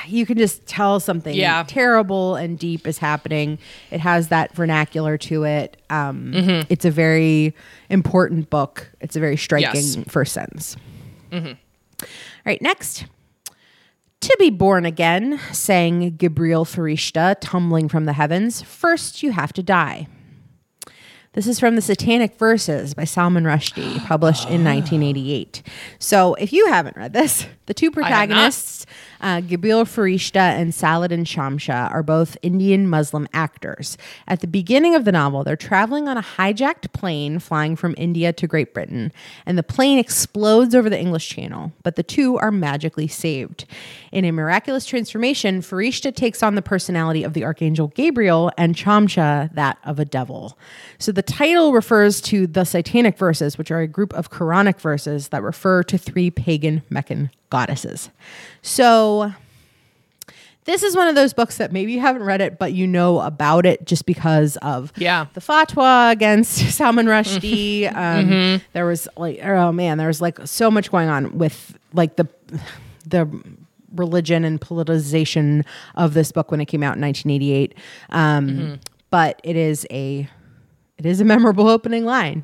S2: you can just tell something
S1: Yeah.
S2: terrible and deep is happening. It has that vernacular to it. Um,
S1: Mm-hmm.
S2: It's a very important book. It's a very striking
S1: Yes. Mm-hmm.
S2: first sentence. All right, next. To be born again, sang Gabriel Farishta, tumbling from the heavens. First, you have to die. This is from the Satanic Verses by Salman Rushdie, published in 1988. So, if you haven't read this, the two protagonists, uh, Gabriel Farishta and Saladin Chamcha, are both Indian Muslim actors. At the beginning of the novel, they're traveling on a hijacked plane flying from India to Great Britain, and the plane explodes over the English Channel, but the two are magically saved. In a miraculous transformation, Farishta takes on the personality of the Archangel Gabriel and Chamcha that of a devil. So the title refers to the Satanic verses, which are a group of Quranic verses that refer to three pagan Meccan goddesses. So this is one of those books that maybe you haven't read it, but you know about it just because of
S1: Yeah.
S2: the fatwa against Salman Rushdie. Um, There was like, oh man, there was like so much going on with like the the religion and politicization of this book when it came out in 1988. Um, But it is a it is a memorable opening line.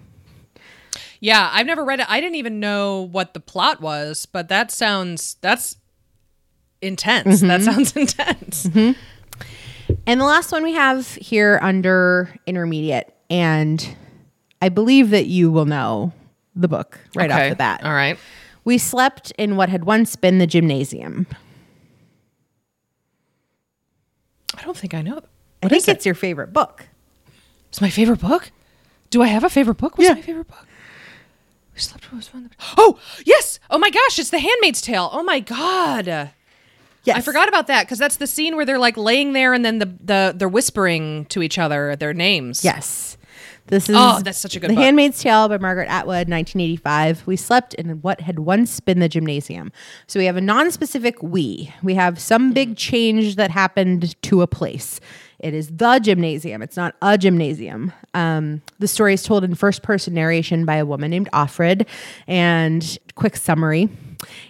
S1: Yeah, I've never read it. I didn't even know what the plot was, but that sounds that's intense. That mm-hmm. sounds intense. Mm-hmm.
S2: And the last one we have here under intermediate, and I believe that you will know the book right
S1: Okay.
S2: off the bat.
S1: All right.
S2: We slept in what had once been the gymnasium.
S1: I don't think I know.
S2: I think it's your favorite book.
S1: It's my favorite book. Do I have a favorite book? What's
S2: Yeah.
S1: my favorite book? We slept when it was one. Oh yes! Oh my gosh! It's The Handmaid's Tale. Oh my god!
S2: Yes.
S1: I forgot about that because that's the scene where they're like laying there and then the the they're whispering to each other their names.
S2: Yes. This is
S1: Oh, that's such a good
S2: The
S1: book.
S2: Handmaid's Tale by Margaret Atwood, 1985. We slept in what had once been the gymnasium. So we have a non-specific we. We have some big change that happened to a place. It is the gymnasium. It's not a gymnasium. Um, the story is told in first-person narration by a woman named Offred. And quick summary.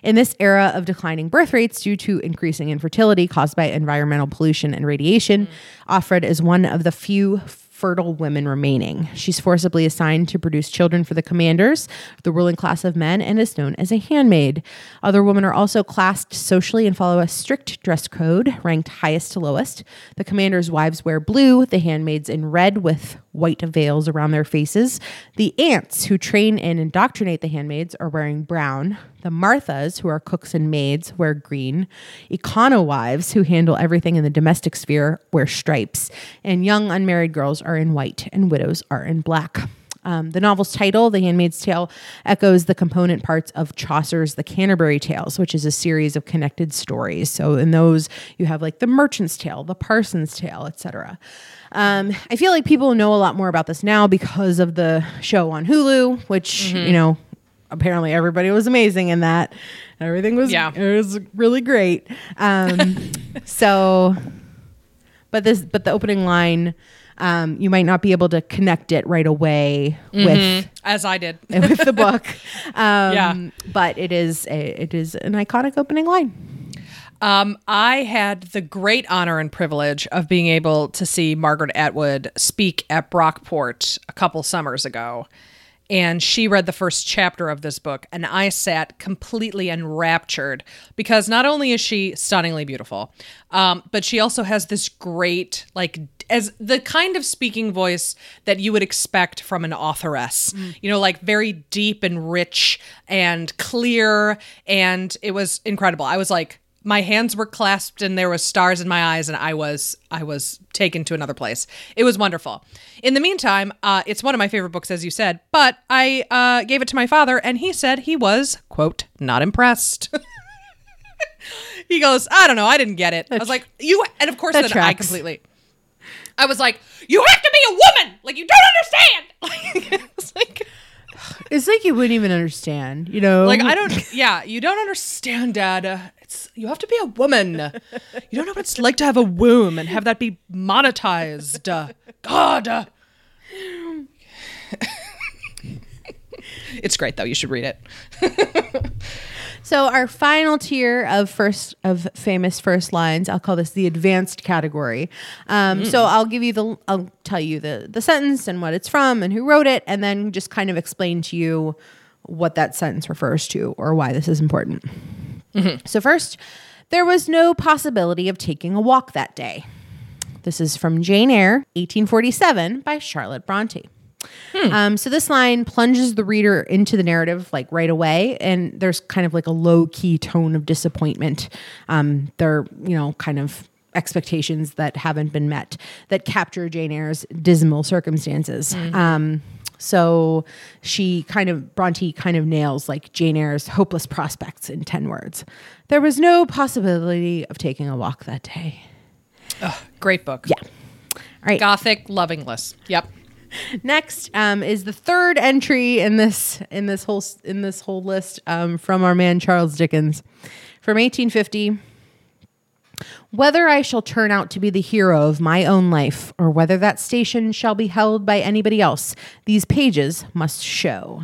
S2: In this era of declining birth rates due to increasing infertility caused by environmental pollution and radiation, Offred is one of the few fertile women remaining. She's forcibly assigned to produce children for the commanders, the ruling class of men, and is known as a handmaid. Other women are also classed socially and follow a strict dress code, ranked highest to lowest. The commanders' wives wear blue, the handmaids in red with white veils around their faces. The aunts who train and indoctrinate the handmaids are wearing brown. The Marthas, who are cooks and maids, wear green. Econo wives, who handle everything in the domestic sphere, wear stripes. And young unmarried girls are in white, and widows are in black. Um, the novel's title, The Handmaid's Tale, echoes the component parts of Chaucer's The Canterbury Tales, which is a series of connected stories. So in those, you have like the Merchant's Tale, the Parson's Tale, etc. Um, I feel like people know a lot more about this now because of the show on Hulu, which you know apparently everybody was amazing in that. Everything was
S1: Yeah.
S2: it was really great. Um, so, but this but the opening line, um, you might not be able to connect it right away with
S1: As I did.
S2: with the book. Um,
S1: Yeah.
S2: but it is a, it is an iconic opening line.
S1: Um, I had the great honor and privilege of being able to see Margaret Atwood speak at Brockport a couple summers ago. And she read the first chapter of this book, and I sat completely enraptured because not only is she stunningly beautiful, um, but she also has this great, like, as the kind of speaking voice that you would expect from an authoress, you know, like very deep and rich and clear. And it was incredible. I was like, my hands were clasped and there was stars in my eyes and i was i was taken to another place. It was wonderful. In the meantime uh, it's one of my favorite books as you said but i uh, gave it to my father and he said he was quote not impressed. He goes i don't know i didn't get it. I was like you and of course then i completely i was like you have to be a woman! Like you don't understand! It's like
S2: It's like you wouldn't even understand, you know.
S1: like I don't. Yeah, you don't understand, Dad. Uh, It's you have to be a woman. You don't know what it's like to have a womb and have that be monetized. Uh, God. it's great though. You should read it.
S2: So our final tier of first of famous first lines, I'll call this the advanced category. Um, So I'll give you the, I'll tell you the the sentence and what it's from and who wrote it, and then just kind of explain to you what that sentence refers to or why this is important. So first, there was no possibility of taking a walk that day. This is from Jane Eyre, 1847, by Charlotte Bronte. Um, so this line plunges the reader into the narrative like right away, and there's kind of like a low key tone of disappointment. Um, there, you know, kind of expectations that haven't been met that capture Jane Eyre's dismal circumstances. Um, so she kind of Bronte kind of nails like Jane Eyre's hopeless prospects in ten words. There was no possibility of taking a walk that day.
S1: Great book.
S2: Yeah. All right.
S1: Gothic lovingless. Yep.
S2: Next um, is the third entry in this in this whole in this whole list um, from our man Charles Dickens from 1850. Whether I shall turn out to be the hero of my own life, or whether that station shall be held by anybody else, these pages must show.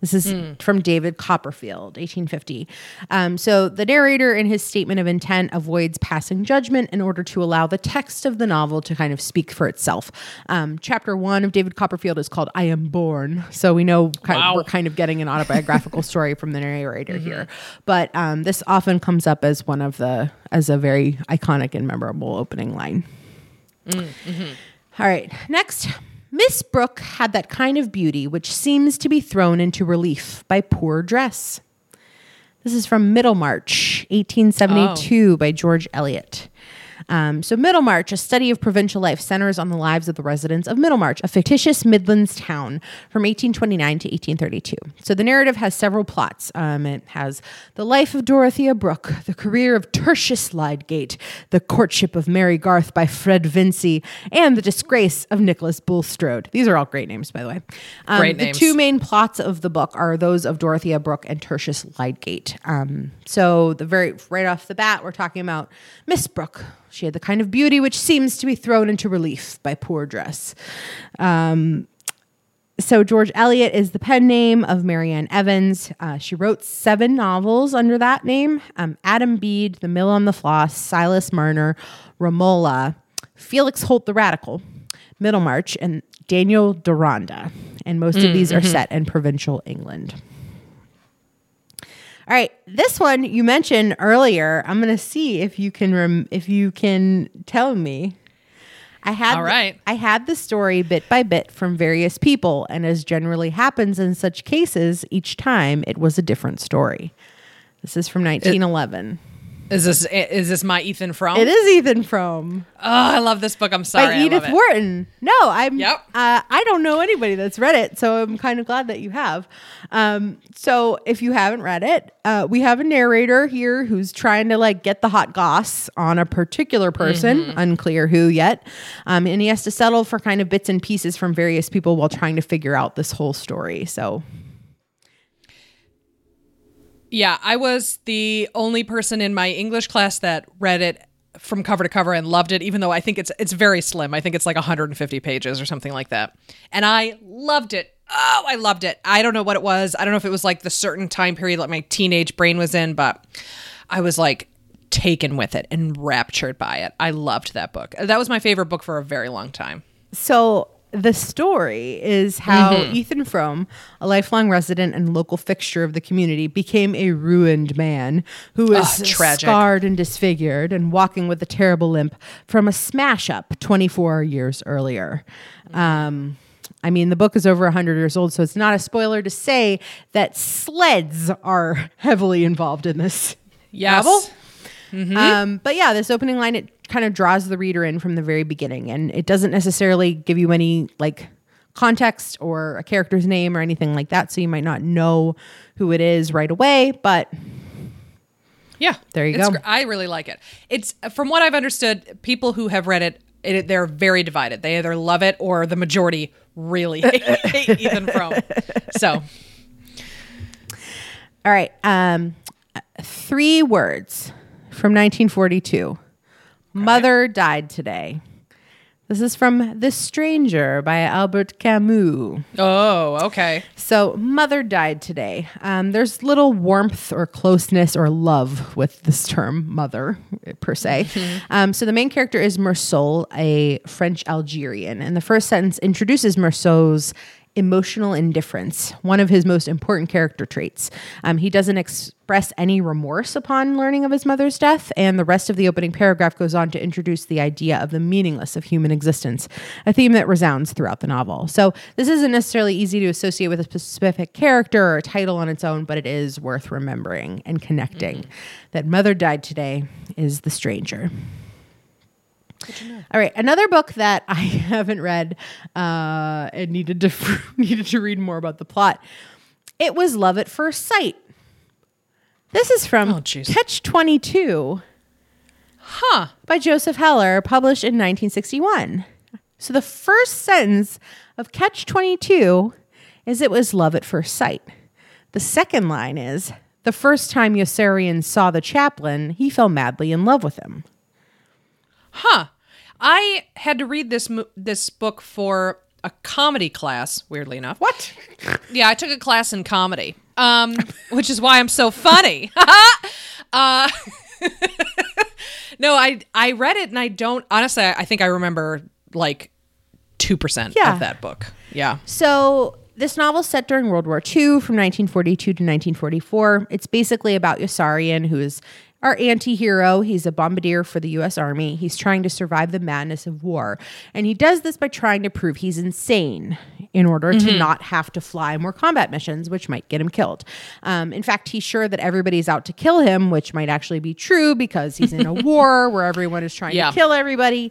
S2: This is from David Copperfield, 1850. Um, so the narrator, in his statement of intent, avoids passing judgment in order to allow the text of the novel to kind of speak for itself. Um, chapter one of David Copperfield is called "I Am Born," so we know kind
S1: Wow.
S2: we're kind of getting an autobiographical story from the narrator here. But um, this often comes up as one of the as a very iconic and memorable opening line. All right, next. Miss Brooke had that kind of beauty which seems to be thrown into relief by poor dress. This is from Middlemarch, 1872, by George Eliot. Um, so, Middlemarch, a study of provincial life, centers on the lives of the residents of Middlemarch, a fictitious Midlands town from 1829 to 1832. So, the narrative has several plots. Um, it has the life of Dorothea Brooke, the career of Tertius Lydgate, the courtship of Mary Garth by Fred Vincy, and the disgrace of Nicholas Bulstrode. These are all great names, by the way. Um,
S1: Great
S2: the two main plots of the book are those of Dorothea Brooke and Tertius Lydgate. Um, so the very right off the bat, we're talking about Miss Brooke. She had the kind of beauty which seems to be thrown into relief by poor dress. Um, so George Eliot is the pen name of Marianne Evans. Uh, she wrote seven novels under that name: um, Adam Bede, The Mill on the Floss, Silas Marner, Romola, Felix Holt the Radical, Middlemarch, and Daniel Deronda. And most of these are set in provincial England. All right, this one you mentioned earlier. I'm going to see if you can rem- if you can tell me. I had
S1: All right.
S2: I had the story bit by bit from various people, and as generally happens in such cases, each time it was a different story. This is from 1911.
S1: Is this is this my Ethan Frome?
S2: it is Ethan Frome
S1: Oh, I love this book. I'm sorry.
S2: by
S1: I love
S2: Edith
S1: it.
S2: Wharton. No, I'm.
S1: Yep.
S2: Uh, I don't know anybody that's read it, so I'm kind of glad that you have. Um, so if you haven't read it, uh, we have a narrator here who's trying to like get the hot goss on a particular person,
S1: Mm-hmm.
S2: unclear who yet, um, and he has to settle for kind of bits and pieces from various people while trying to figure out this whole story. So
S1: Yeah, I was the only person in my English class that read it from cover to cover and loved it even though I think it's it's very slim. I think it's like 150 pages or something like that. And I loved it. Oh, I loved it. I don't know what it was. I don't know if it was like the certain time period that my teenage brain was in, but I was like taken with it and raptured by it. I loved that book. That was my favorite book for a very long time.
S2: So the story is how
S1: Mm-hmm.
S2: Ethan Frome, a lifelong resident and local fixture of the community, became a ruined man who was
S1: tragic.
S2: scarred and disfigured and walking with a terrible limp from a smash up 24 years earlier. Um, I mean, the book is over 100 years old, so it's not a spoiler to say that sleds are heavily involved in this
S1: Yes.
S2: novel.
S1: Mm-hmm.
S2: Um, but yeah, this opening line it kind of draws the reader in from the very beginning, and it doesn't necessarily give you any like context or a character's name or anything like that, so you might not know who it is right away. But
S1: Yeah,
S2: There you go.
S1: gr- I really like it. It's from what I've understood, people who have read it, it they're very divided. They either love it or the majority really hate, hate Ethan Frome. So
S2: all right, um, three words from 1942. Mother died today. This is from The Stranger by Albert Camus.
S1: Oh, okay.
S2: So, mother died today. Um, there's little warmth or closeness or love with this term, mother, per se. Um, so, the main character is Meursault, a French Algerian. And the first sentence introduces Meursault's emotional indifference, one of his most important character traits. Um, he doesn't express any remorse upon learning of his mother's death. And the rest of the opening paragraph goes on to introduce the idea of the meaningless of human existence, a theme that resounds throughout the novel. So, this isn't necessarily easy to associate with a specific character or a title on its own, but it is worth remembering and connecting. That Mother Died Today is The Stranger. All right, another book that I haven't read uh, and needed to needed to read more about the plot. It was Love at First Sight. This is from
S1: Oh.
S2: Catch Twenty Two
S1: Huh.
S2: by Joseph Heller, published in 1961. So the first sentence of Catch 22 is it was love at first sight. The second line is the first time Yossarian saw the chaplain, he fell madly in love with him.
S1: Huh. I had to read this this book for a comedy class, weirdly enough.
S2: What?
S1: Yeah, I took a class in comedy, um, which is why I'm so funny. uh, no, I I read it and I don't honestly. I, think I remember like two percent
S2: Yeah.
S1: of that book. Yeah.
S2: So this novel set during World War II from 1942 to 1944. It's basically about Yossarian, who is our anti-hero. He's a bombardier for the US Army. He's trying to survive the madness of war. And he does this by trying to prove he's insane in order to not have to fly more combat missions, which might get him killed. Um, in fact, he's sure that everybody's out to kill him, which might actually be true because he's in a war where everyone is trying
S1: Yeah.
S2: to kill everybody.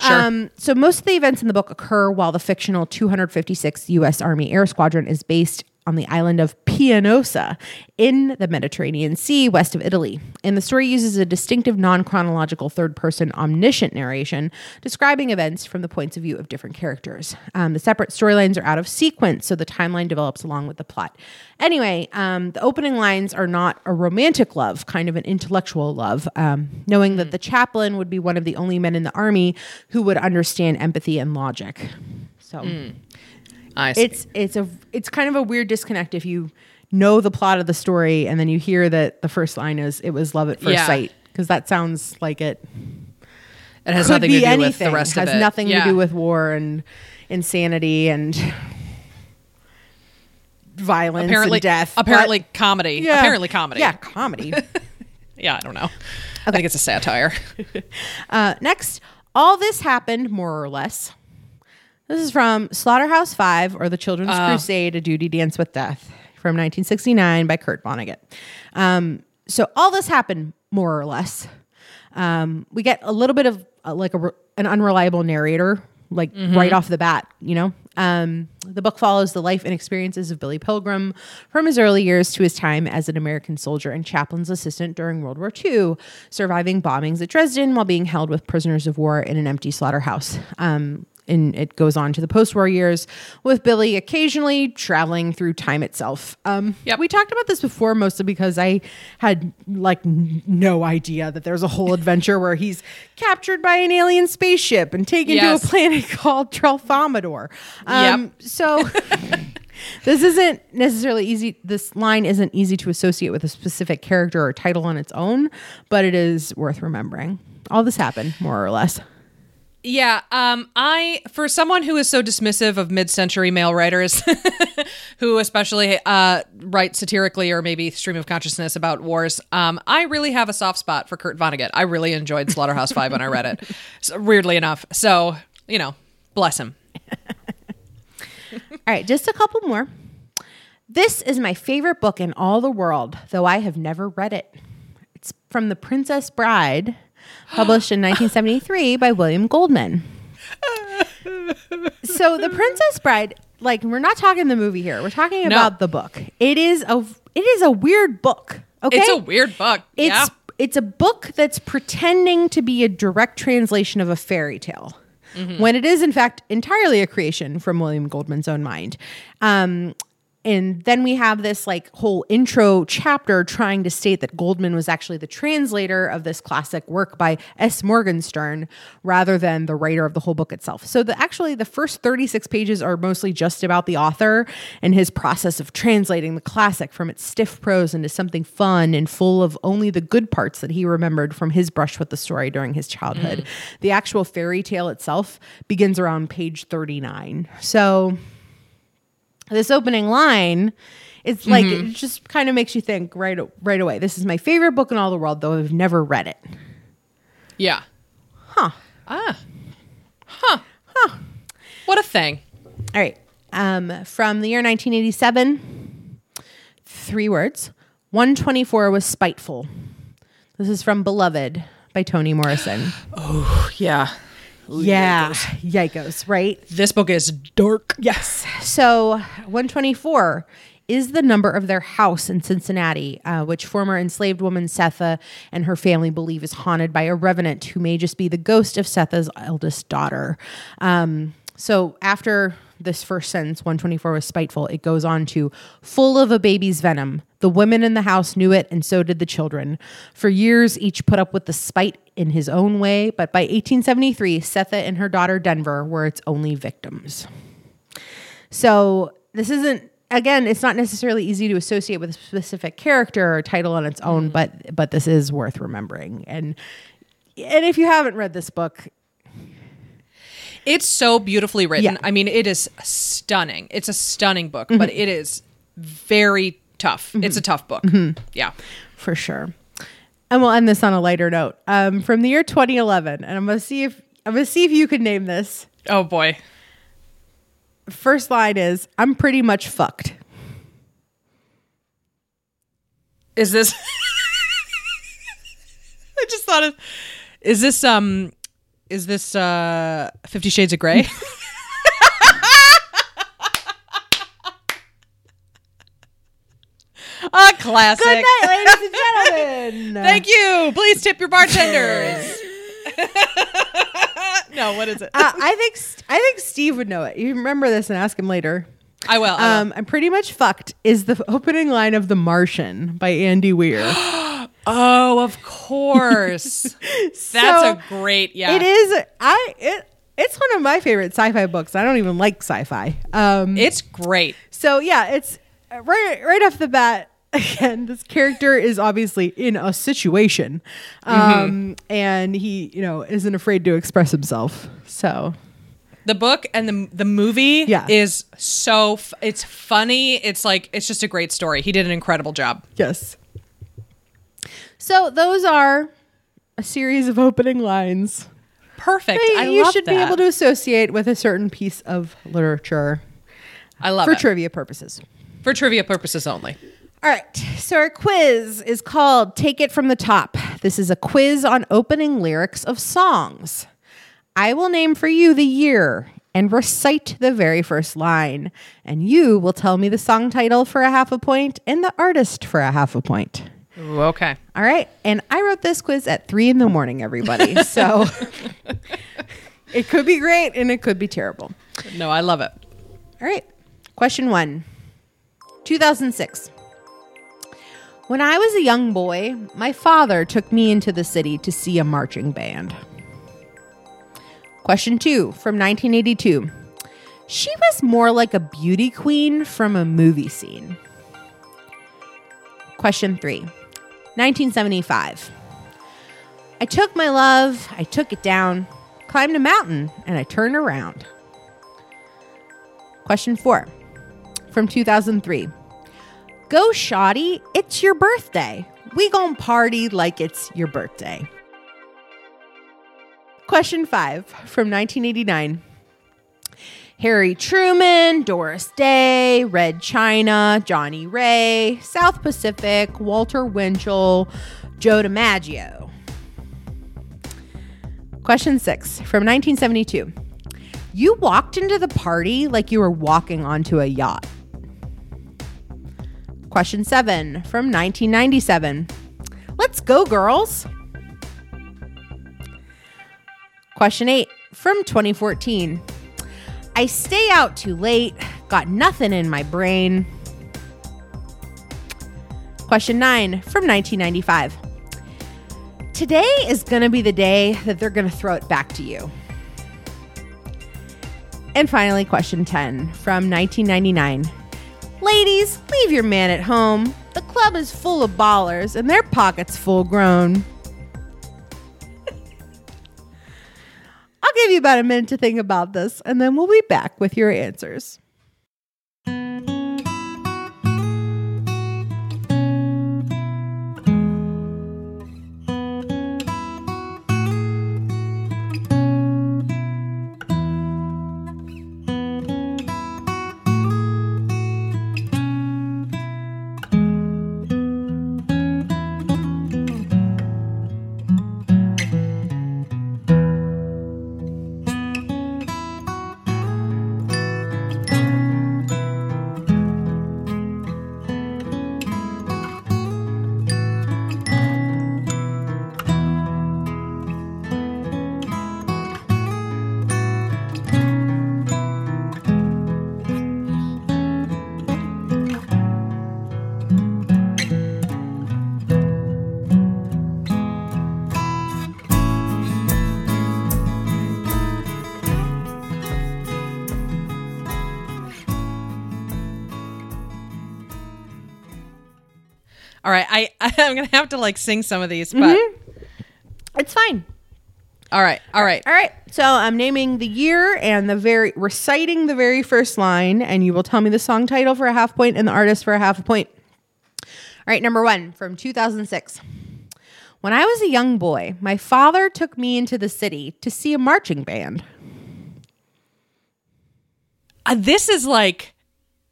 S1: Sure.
S2: Um, so most of the events in the book occur while the fictional 256th U.S. Army Air Squadron is based on the island of Pianosa in the Mediterranean Sea west of Italy. And the story uses a distinctive non-chronological third-person omniscient narration describing events from the points of view of different characters. Um, the separate storylines are out of sequence, so the timeline develops along with the plot. Anyway, um, the opening lines are not a romantic love, kind of an intellectual love, um, knowing that the chaplain would be one of the only men in the army who would understand empathy and logic. So
S1: I see.
S2: it's it's a it's kind of a weird disconnect if you know the plot of the story and then you hear that the first line is it was love at first
S1: Yeah.
S2: sight because that sounds like it
S1: it has nothing to do
S2: anything.
S1: with the rest
S2: has
S1: of it.
S2: nothing
S1: Yeah.
S2: to do with war and insanity and violence
S1: apparently
S2: and death. but-
S1: Apparently comedy.
S2: Yeah.
S1: Apparently comedy.
S2: Yeah, comedy.
S1: Yeah. I don't know. I think it's a satire.
S2: Uh, next, All this happened more or less. This is from Slaughterhouse Five or The Children's Crusade: A Duty Dance with Death from 1969 by Kurt Vonnegut. Um, so all this happened more or less. Um, we get a little bit of uh, like a, an unreliable narrator, like right off the bat. You know, um, the book follows the life and experiences of Billy Pilgrim from his early years to his time as an American soldier and chaplain's assistant during World War II, surviving bombings at Dresden while being held with prisoners of war in an empty slaughterhouse. Um, and it goes on to the post-war years with Billy occasionally traveling through time itself. Um,
S1: Yep.
S2: we talked about this before, mostly because I had like n- no idea that there's a whole adventure where he's captured by an alien spaceship and taken
S1: Yes.
S2: to a planet called Tralfamadore. Um,
S1: Yep.
S2: So. This isn't necessarily easy. This line isn't easy to associate with a specific character or title on its own, but it is worth remembering. All this happened, more or less.
S1: Yeah, um, I for someone who is so dismissive of mid-century male writers, who especially uh, write satirically or maybe stream of consciousness about wars, um, I really have a soft spot for Kurt Vonnegut. I really enjoyed Slaughterhouse Five when I read it, so, weirdly enough. So you know, bless him.
S2: All right, just a couple more. This is my favorite book in all the world, though I have never read it. It's from The Princess Bride, published in 1973 by William Goldman. so, The Princess Bride, like we're not talking the movie here. We're talking
S1: No.
S2: about the book. It is a it is a weird book. Okay?
S1: It's a weird book.
S2: It's
S1: yeah.
S2: it's a book that's pretending to be a direct translation of a fairy tale. When it is, in fact, entirely a creation from William Goldman's own mind. Um, and then we have this like whole intro chapter trying to state that Goldman was actually the translator of this classic work by S. Morgenstern rather than the writer of the whole book itself. So the actually the first 36 pages are mostly just about the author and his process of translating the classic from its stiff prose into something fun and full of only the good parts that he remembered from his brush with the story during his childhood. Mm. The actual fairy tale itself begins around page 39. So this opening line it's like it just kind of makes you think right right away this is my favorite book in all the world though i've never read it
S1: yeah.
S2: huh
S1: Ah. Huh. Huh. What a thing.
S2: all right um, from the year 1987 three words 124 was spiteful this is from beloved by toni morrison oh,
S1: Yeah.
S2: Yeah yikos right
S1: This book is dark.
S2: Yes. So 124 is the number of their house in Cincinnati, uh, which former enslaved woman Sethe and her family believe is haunted by a revenant who may just be the ghost of Sethe's eldest daughter. Um, so after this first sentence, 124 was spiteful, it goes on to full of a baby's venom. The women in the house knew it, and so did the children. For years, each put up with the spite in his own way, but by 1873, Sethe and her daughter Denver were its only victims. So this isn't again, it's not necessarily easy to associate with a specific character or title on its own, mm. but but this is worth remembering. And and if you haven't read this book,
S1: It's so beautifully written.
S2: Yeah.
S1: I mean, it is stunning. It's a stunning book, but it is very tough. It's a tough book. Yeah.
S2: for sure. And we'll end this on a lighter note. Um, from the year 2011, and I'm gonna see if I'm gonna see if you can name this.
S1: Oh boy.
S2: First line is I'm pretty much fucked.
S1: Is this I just thought of Is this um is this uh 50 Shades of Grey? A classic.
S2: Good night, ladies and gentlemen.
S1: Thank you. Please tip your bartenders. no, what is it?
S2: Uh, I think I think Steve would know it. You remember this and ask him later.
S1: I will. I will.
S2: Um, I'm pretty much fucked. Is the opening line of The Martian by Andy Weir.
S1: oh, of course. That's
S2: So,
S1: a great. Yeah.
S2: It is. I it. It's one of my favorite sci-fi books. I don't even like sci-fi. Um,
S1: It's great.
S2: so yeah, it's uh, right right off the bat. Again, this character is obviously in a situation, um, and he, you know, isn't afraid to express himself. So
S1: The book and the the movie
S2: Yeah.
S1: is so f- it's funny. It's like it's just a great story. He did an incredible job.
S2: Yes. So those are a series of opening lines
S1: perfect.
S2: Hey,
S1: I
S2: you should be able to associate with a certain piece of literature
S1: I love
S2: for
S1: it
S2: trivia purposes.
S1: for trivia purposes only.
S2: All right. So our quiz is called Take It From the Top. This is a quiz on opening lyrics of songs. I will name for you the year and recite the very first line, and you will tell me the song title for a half a point and the artist for a half a point.
S1: Ooh, okay.
S2: All right. And I wrote this quiz at three in the morning, everybody. So it could be great and it could be terrible.
S1: No, I love it.
S2: All right. Question one 2006. When I was a young boy, my father took me into the city to see a marching band. Question two from 1982. She was more like a beauty queen from a movie scene. Question three 1975. I took my love, I took it down, climbed a mountain, and I turned around. Question four from 2003. Go shoddy, it's your birthday. We gon' party like it's your birthday. Question five from 1989. Harry Truman, Doris Day, Red China, Johnnie Ray, South Pacific, Walter Winchell, Joe DiMaggio. Question six from 1972. You walked into the party like you were walking onto a yacht. Question seven from 1997. Let's go, girls. Question eight from 2014. I stay out too late, got nothing in my brain. Question nine from 1995. Today is going to be the day that they're going to throw it back to you. And finally, question 10 from 1999. Ladies, leave your man at home. The club is full of ballers and their pockets full grown. Give you about a minute to think about this, and then we'll be back with your answers.
S1: Right, I I'm gonna have to like sing some of these, but
S2: Mm-hmm. It's fine.
S1: all right, all right.
S2: All right. So I'm naming the year and the very reciting the very first line, and you will tell me the song title for a half point and the artist for a half a point. All right, number one from 2006. When I was a young boy, my father took me into the city to see a marching band.
S1: Uh, this is like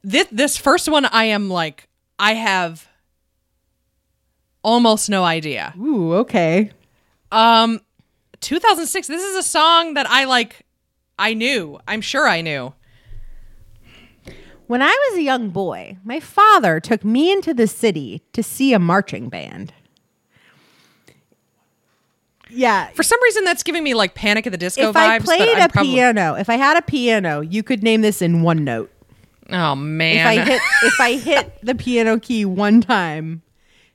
S1: this this first one. I am like I have almost no idea.
S2: Ooh, okay.
S1: Um, 2006. This is a song that I like. I knew. I'm sure I knew.
S2: When I was a young boy, my father took me into the city to see a marching band. Yeah,
S1: For some reason, that's giving me like Panic at the Disco
S2: if
S1: vibes.
S2: I played a
S1: probably-
S2: piano, if I had a piano, you could name this in one note.
S1: Oh man!
S2: If I hit if I hit the piano key one time,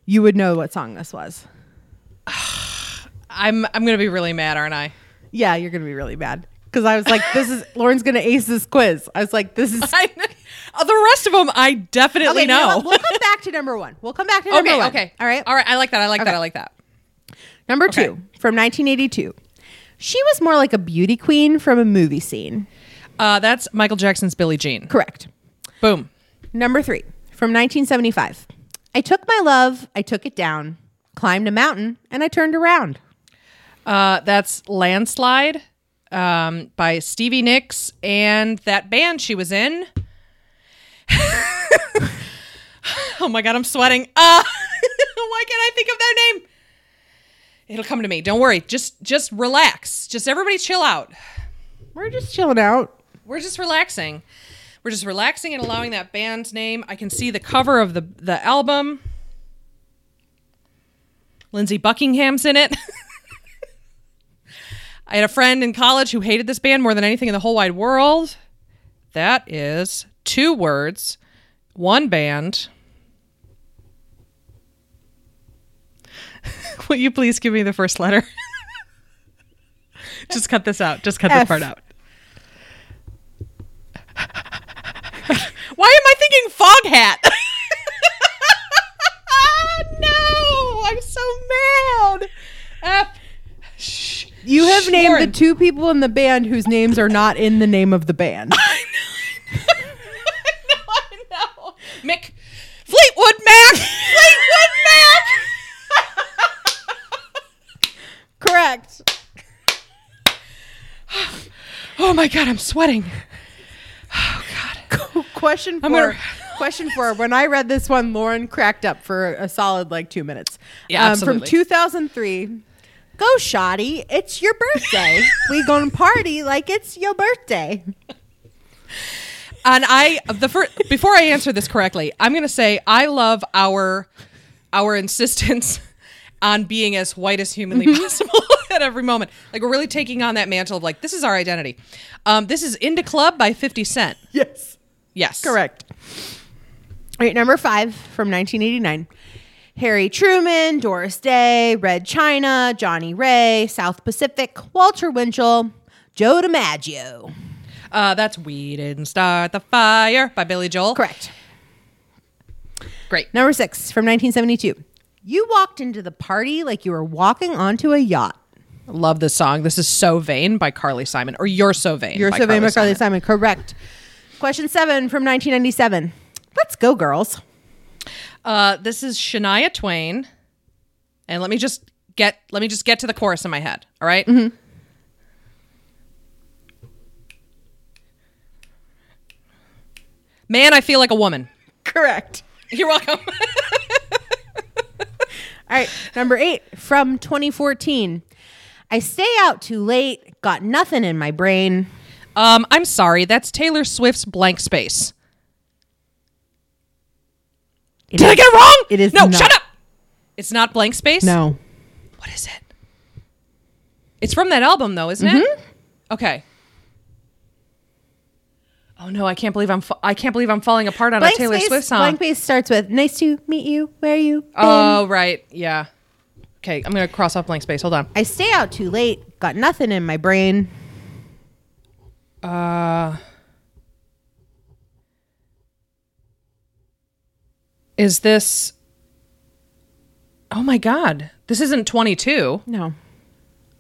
S2: you would know what song this was.
S1: I'm I'm gonna be really mad, aren't I?
S2: Yeah, you're gonna be really bad because I was like, "This is Lauren's gonna ace this quiz." I was like, "This is."
S1: I uh, the rest of them, I definitely
S2: Okay, you know
S1: know.
S2: we'll come back to number one. We'll come back to number
S1: okay,
S2: one.
S1: okay,
S2: all right.
S1: all right. I like that. I like
S2: Okay.
S1: that. I like that.
S2: Number
S1: Okay.
S2: two from 1982. She was more like a beauty queen from a movie scene.
S1: Uh, that's Michael Jackson's Billie Jean.
S2: Correct.
S1: Boom.
S2: Number three from 1975. I took my love, I took it down, climbed a mountain, and I turned around.
S1: Uh, that's Landslide um, by Stevie Nicks and that band she was in. oh my god, I'm sweating. Uh, why can't I think of their name? It'll come to me. Don't worry. Just just relax. Just everybody chill out.
S2: We're just chilling out.
S1: We're just relaxing. We're just relaxing and allowing that band's name. I can see the cover of the the album. Lindsey Buckingham's in it. I had a friend in college who hated this band more than anything in the whole wide world. That is two words, one band. Will you please give me the first letter? Just cut this out. Just cut this part out. Why am I thinking Foghat? no, I'm so mad. F. Shh.
S2: You have
S1: Shh,
S2: named the two people in the band whose names are not in the name of the band.
S1: I know, I know. Mick Fleetwood Mac. Fleetwood Mac.
S2: Correct.
S1: Oh my god, I'm sweating.
S2: Question 4
S1: I'm gonna-
S2: question four. When I read this one, Lauren cracked up for a solid like two minutes.
S1: Yeah,
S2: Um, from 2003. Go, Shoddy. It's your birthday. we gonna party like it's your birthday.
S1: And I the first before I answer this correctly, I'm going to say I love our our insistence on being as white as humanly possible at every moment. Like we're really taking on that mantle of like this is our identity. Um, this is In da Club by 50 Cent.
S2: Yes.
S1: Yes.
S2: Correct. All right, number five from 1989. Harry Truman, Doris Day, Red China, Johnnie Ray, South Pacific, Walter Winchell, Joe DiMaggio.
S1: Uh, that's We Didn't Start the Fire by Billy Joel.
S2: Correct.
S1: Great.
S2: Number six from 1972. You walked into the party like you were walking onto a yacht.
S1: Love this song. This is So Vain by Carly Simon. Or You're So Vain.
S2: You're
S1: by
S2: so vain,
S1: Carly
S2: Carly.
S1: Simon.
S2: Correct. Question seven from 1997. Let's go, girls.
S1: Uh, this is Shania Twain. And let me just get let me just get to the chorus in my head. All right? Man, I feel like a woman.
S2: Correct.
S1: You're welcome.
S2: All right, number eight from 2014. I stay out too late, got nothing in my brain.
S1: Um, I'm sorry. That's Taylor Swift's Blank Space.
S2: It
S1: Did I get it wrong?
S2: It is
S1: no.
S2: not.
S1: Shut up. It's not Blank Space.
S2: No.
S1: What is it? It's from that album, though, isn't it? Okay. Oh no! I can't believe I'm. Fa- I can't believe I'm falling apart on a Taylor
S2: Space,
S1: Swift song.
S2: Blank Space starts with "Nice to meet you. Where are you?" been?"
S1: oh right, yeah. Okay, I'm gonna cross off blank space. Hold on.
S2: I stay out too late, got nothing in my brain.
S1: Uh, is this? Oh my God! This isn't 22.
S2: No.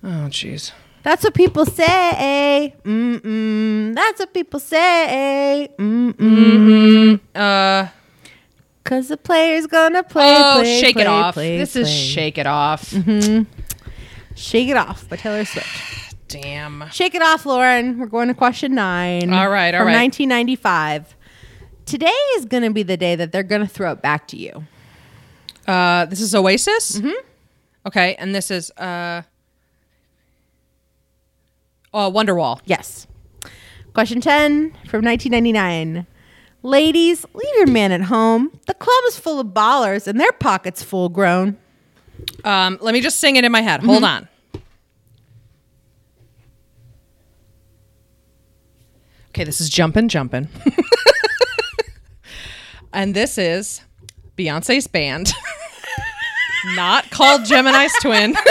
S1: Oh jeez.
S2: That's what people say. Mm-mm. That's what people say. Mm-mm.
S1: Uh
S2: Cause the player's gonna play.
S1: oh,
S2: play,
S1: shake
S2: play,
S1: it off.
S2: play,
S1: this is
S2: play.
S1: shake it off.
S2: Shake It Off by Taylor Swift.
S1: Damn.
S2: Shake It Off, Lauren. We're going to question nine.
S1: All right, all
S2: from
S1: right.
S2: 1995. Today is going to be the day that they're going to throw it back to you.
S1: Uh, this is Oasis. Mm-hmm. Okay, and this is uh, oh, Wonderwall.
S2: Yes. Question 10 from 1999. Ladies, leave your man at home. The club is full of ballers and their pockets full grown.
S1: Um, let me just sing it in my head. Hold on. Okay, this is jumping, jumping. and this is Beyonce's band. Not called Gemini's Twin.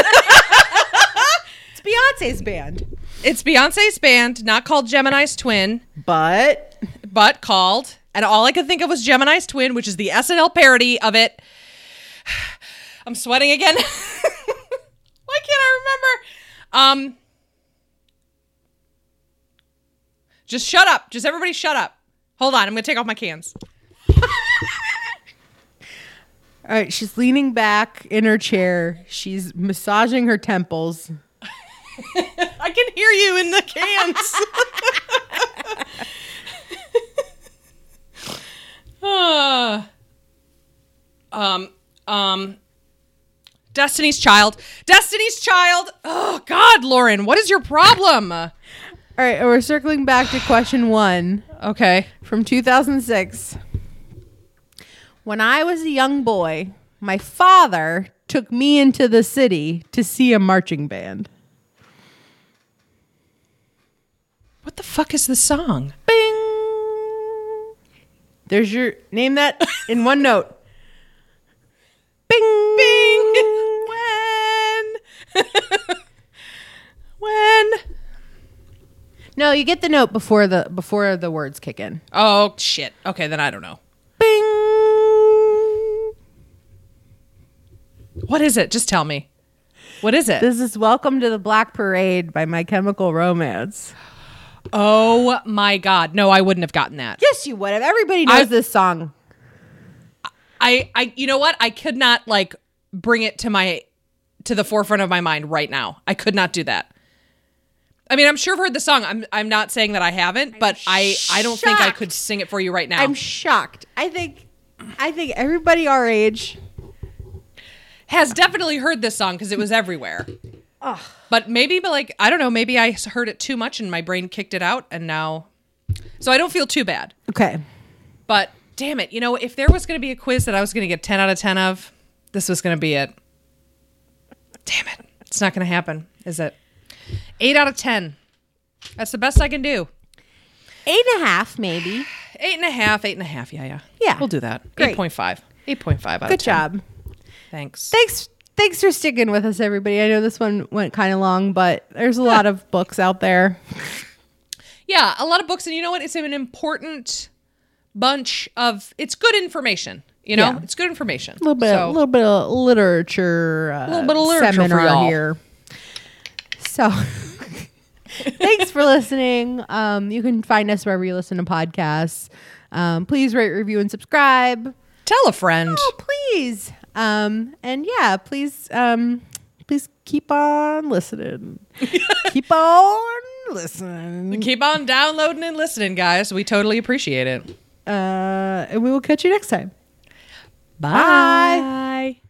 S2: It's Beyonce's band.
S1: It's Beyonce's band, not called Gemini's Twin,
S2: But
S1: but called, and all I could think of was Gemini's Twin, which is the SNL parody of it. I'm sweating again. Why can't I remember? Um, just shut up. Just everybody shut up. Hold on. I'm going to take off my cans.
S2: all right, she's leaning back in her chair. She's massaging her temples.
S1: I can hear you in the cans. uh, um, um, Destiny's Child. Destiny's Child. Oh God, Lauren, what is your problem?
S2: All right, we're circling back to question one
S1: Okay.
S2: from 2006. When I was a young boy, my father took me into the city to see a marching band.
S1: What the fuck is the song?
S2: Bing. There's your name that in one note. Bing.
S1: Bing. when? when?
S2: No, you get the note before the before the words kick in.
S1: Oh shit. Okay, then I don't know.
S2: Bing.
S1: What is it? Just tell me. What is it?
S2: This is Welcome to the Black Parade by My Chemical Romance.
S1: oh my god. No, I wouldn't have gotten that.
S2: Yes, you would have. Everybody knows
S1: I-
S2: this song.
S1: I I you know what? I could not like bring it to my to the forefront of my mind right now. I could not do that. I mean, I'm sure I've heard the song. I'm I'm not saying that I haven't, but I I don't think I
S2: shocked.
S1: could sing it for you right now.
S2: I'm shocked. I think I think everybody our age
S1: Has definitely heard this song because it was everywhere. But maybe, but like I don't know, maybe I heard it too much and my brain kicked it out, and now, so I don't feel too bad.
S2: Okay.
S1: But damn it, you know, if there was going to be a quiz that I was going to get 10 out of 10 of, this was going to be it. Damn it. It's not going to happen, is it? 8 out of 10. That's the best I can do.
S2: Eight and a half, maybe.
S1: Eight and a half, eight and a half. Yeah, yeah.
S2: Yeah.
S1: We'll do that.
S2: Great.
S1: 8.5. 8.5 out of
S2: Good
S1: 10.
S2: job.
S1: Thanks.
S2: Thanks thanks for sticking with us, everybody. I know this one went kind of long, but there's a lot of books out there.
S1: Yeah, a lot of books. And you know what? It's an important bunch of, it's good information. You know,
S2: Yeah.
S1: it's good information.
S2: A little bit,
S1: So-
S2: a little bit of literature, uh,
S1: Little bit of literature for
S2: seminar here. So, thanks for listening. Um, you can find us wherever you listen to podcasts. Um, please rate, review, and subscribe.
S1: Tell a friend.
S2: Oh, please. Um, and yeah, please, um, please keep on listening. keep on listening.
S1: Keep on downloading and listening, guys. We totally appreciate it.
S2: Uh, and we will catch you next time.
S1: Bye.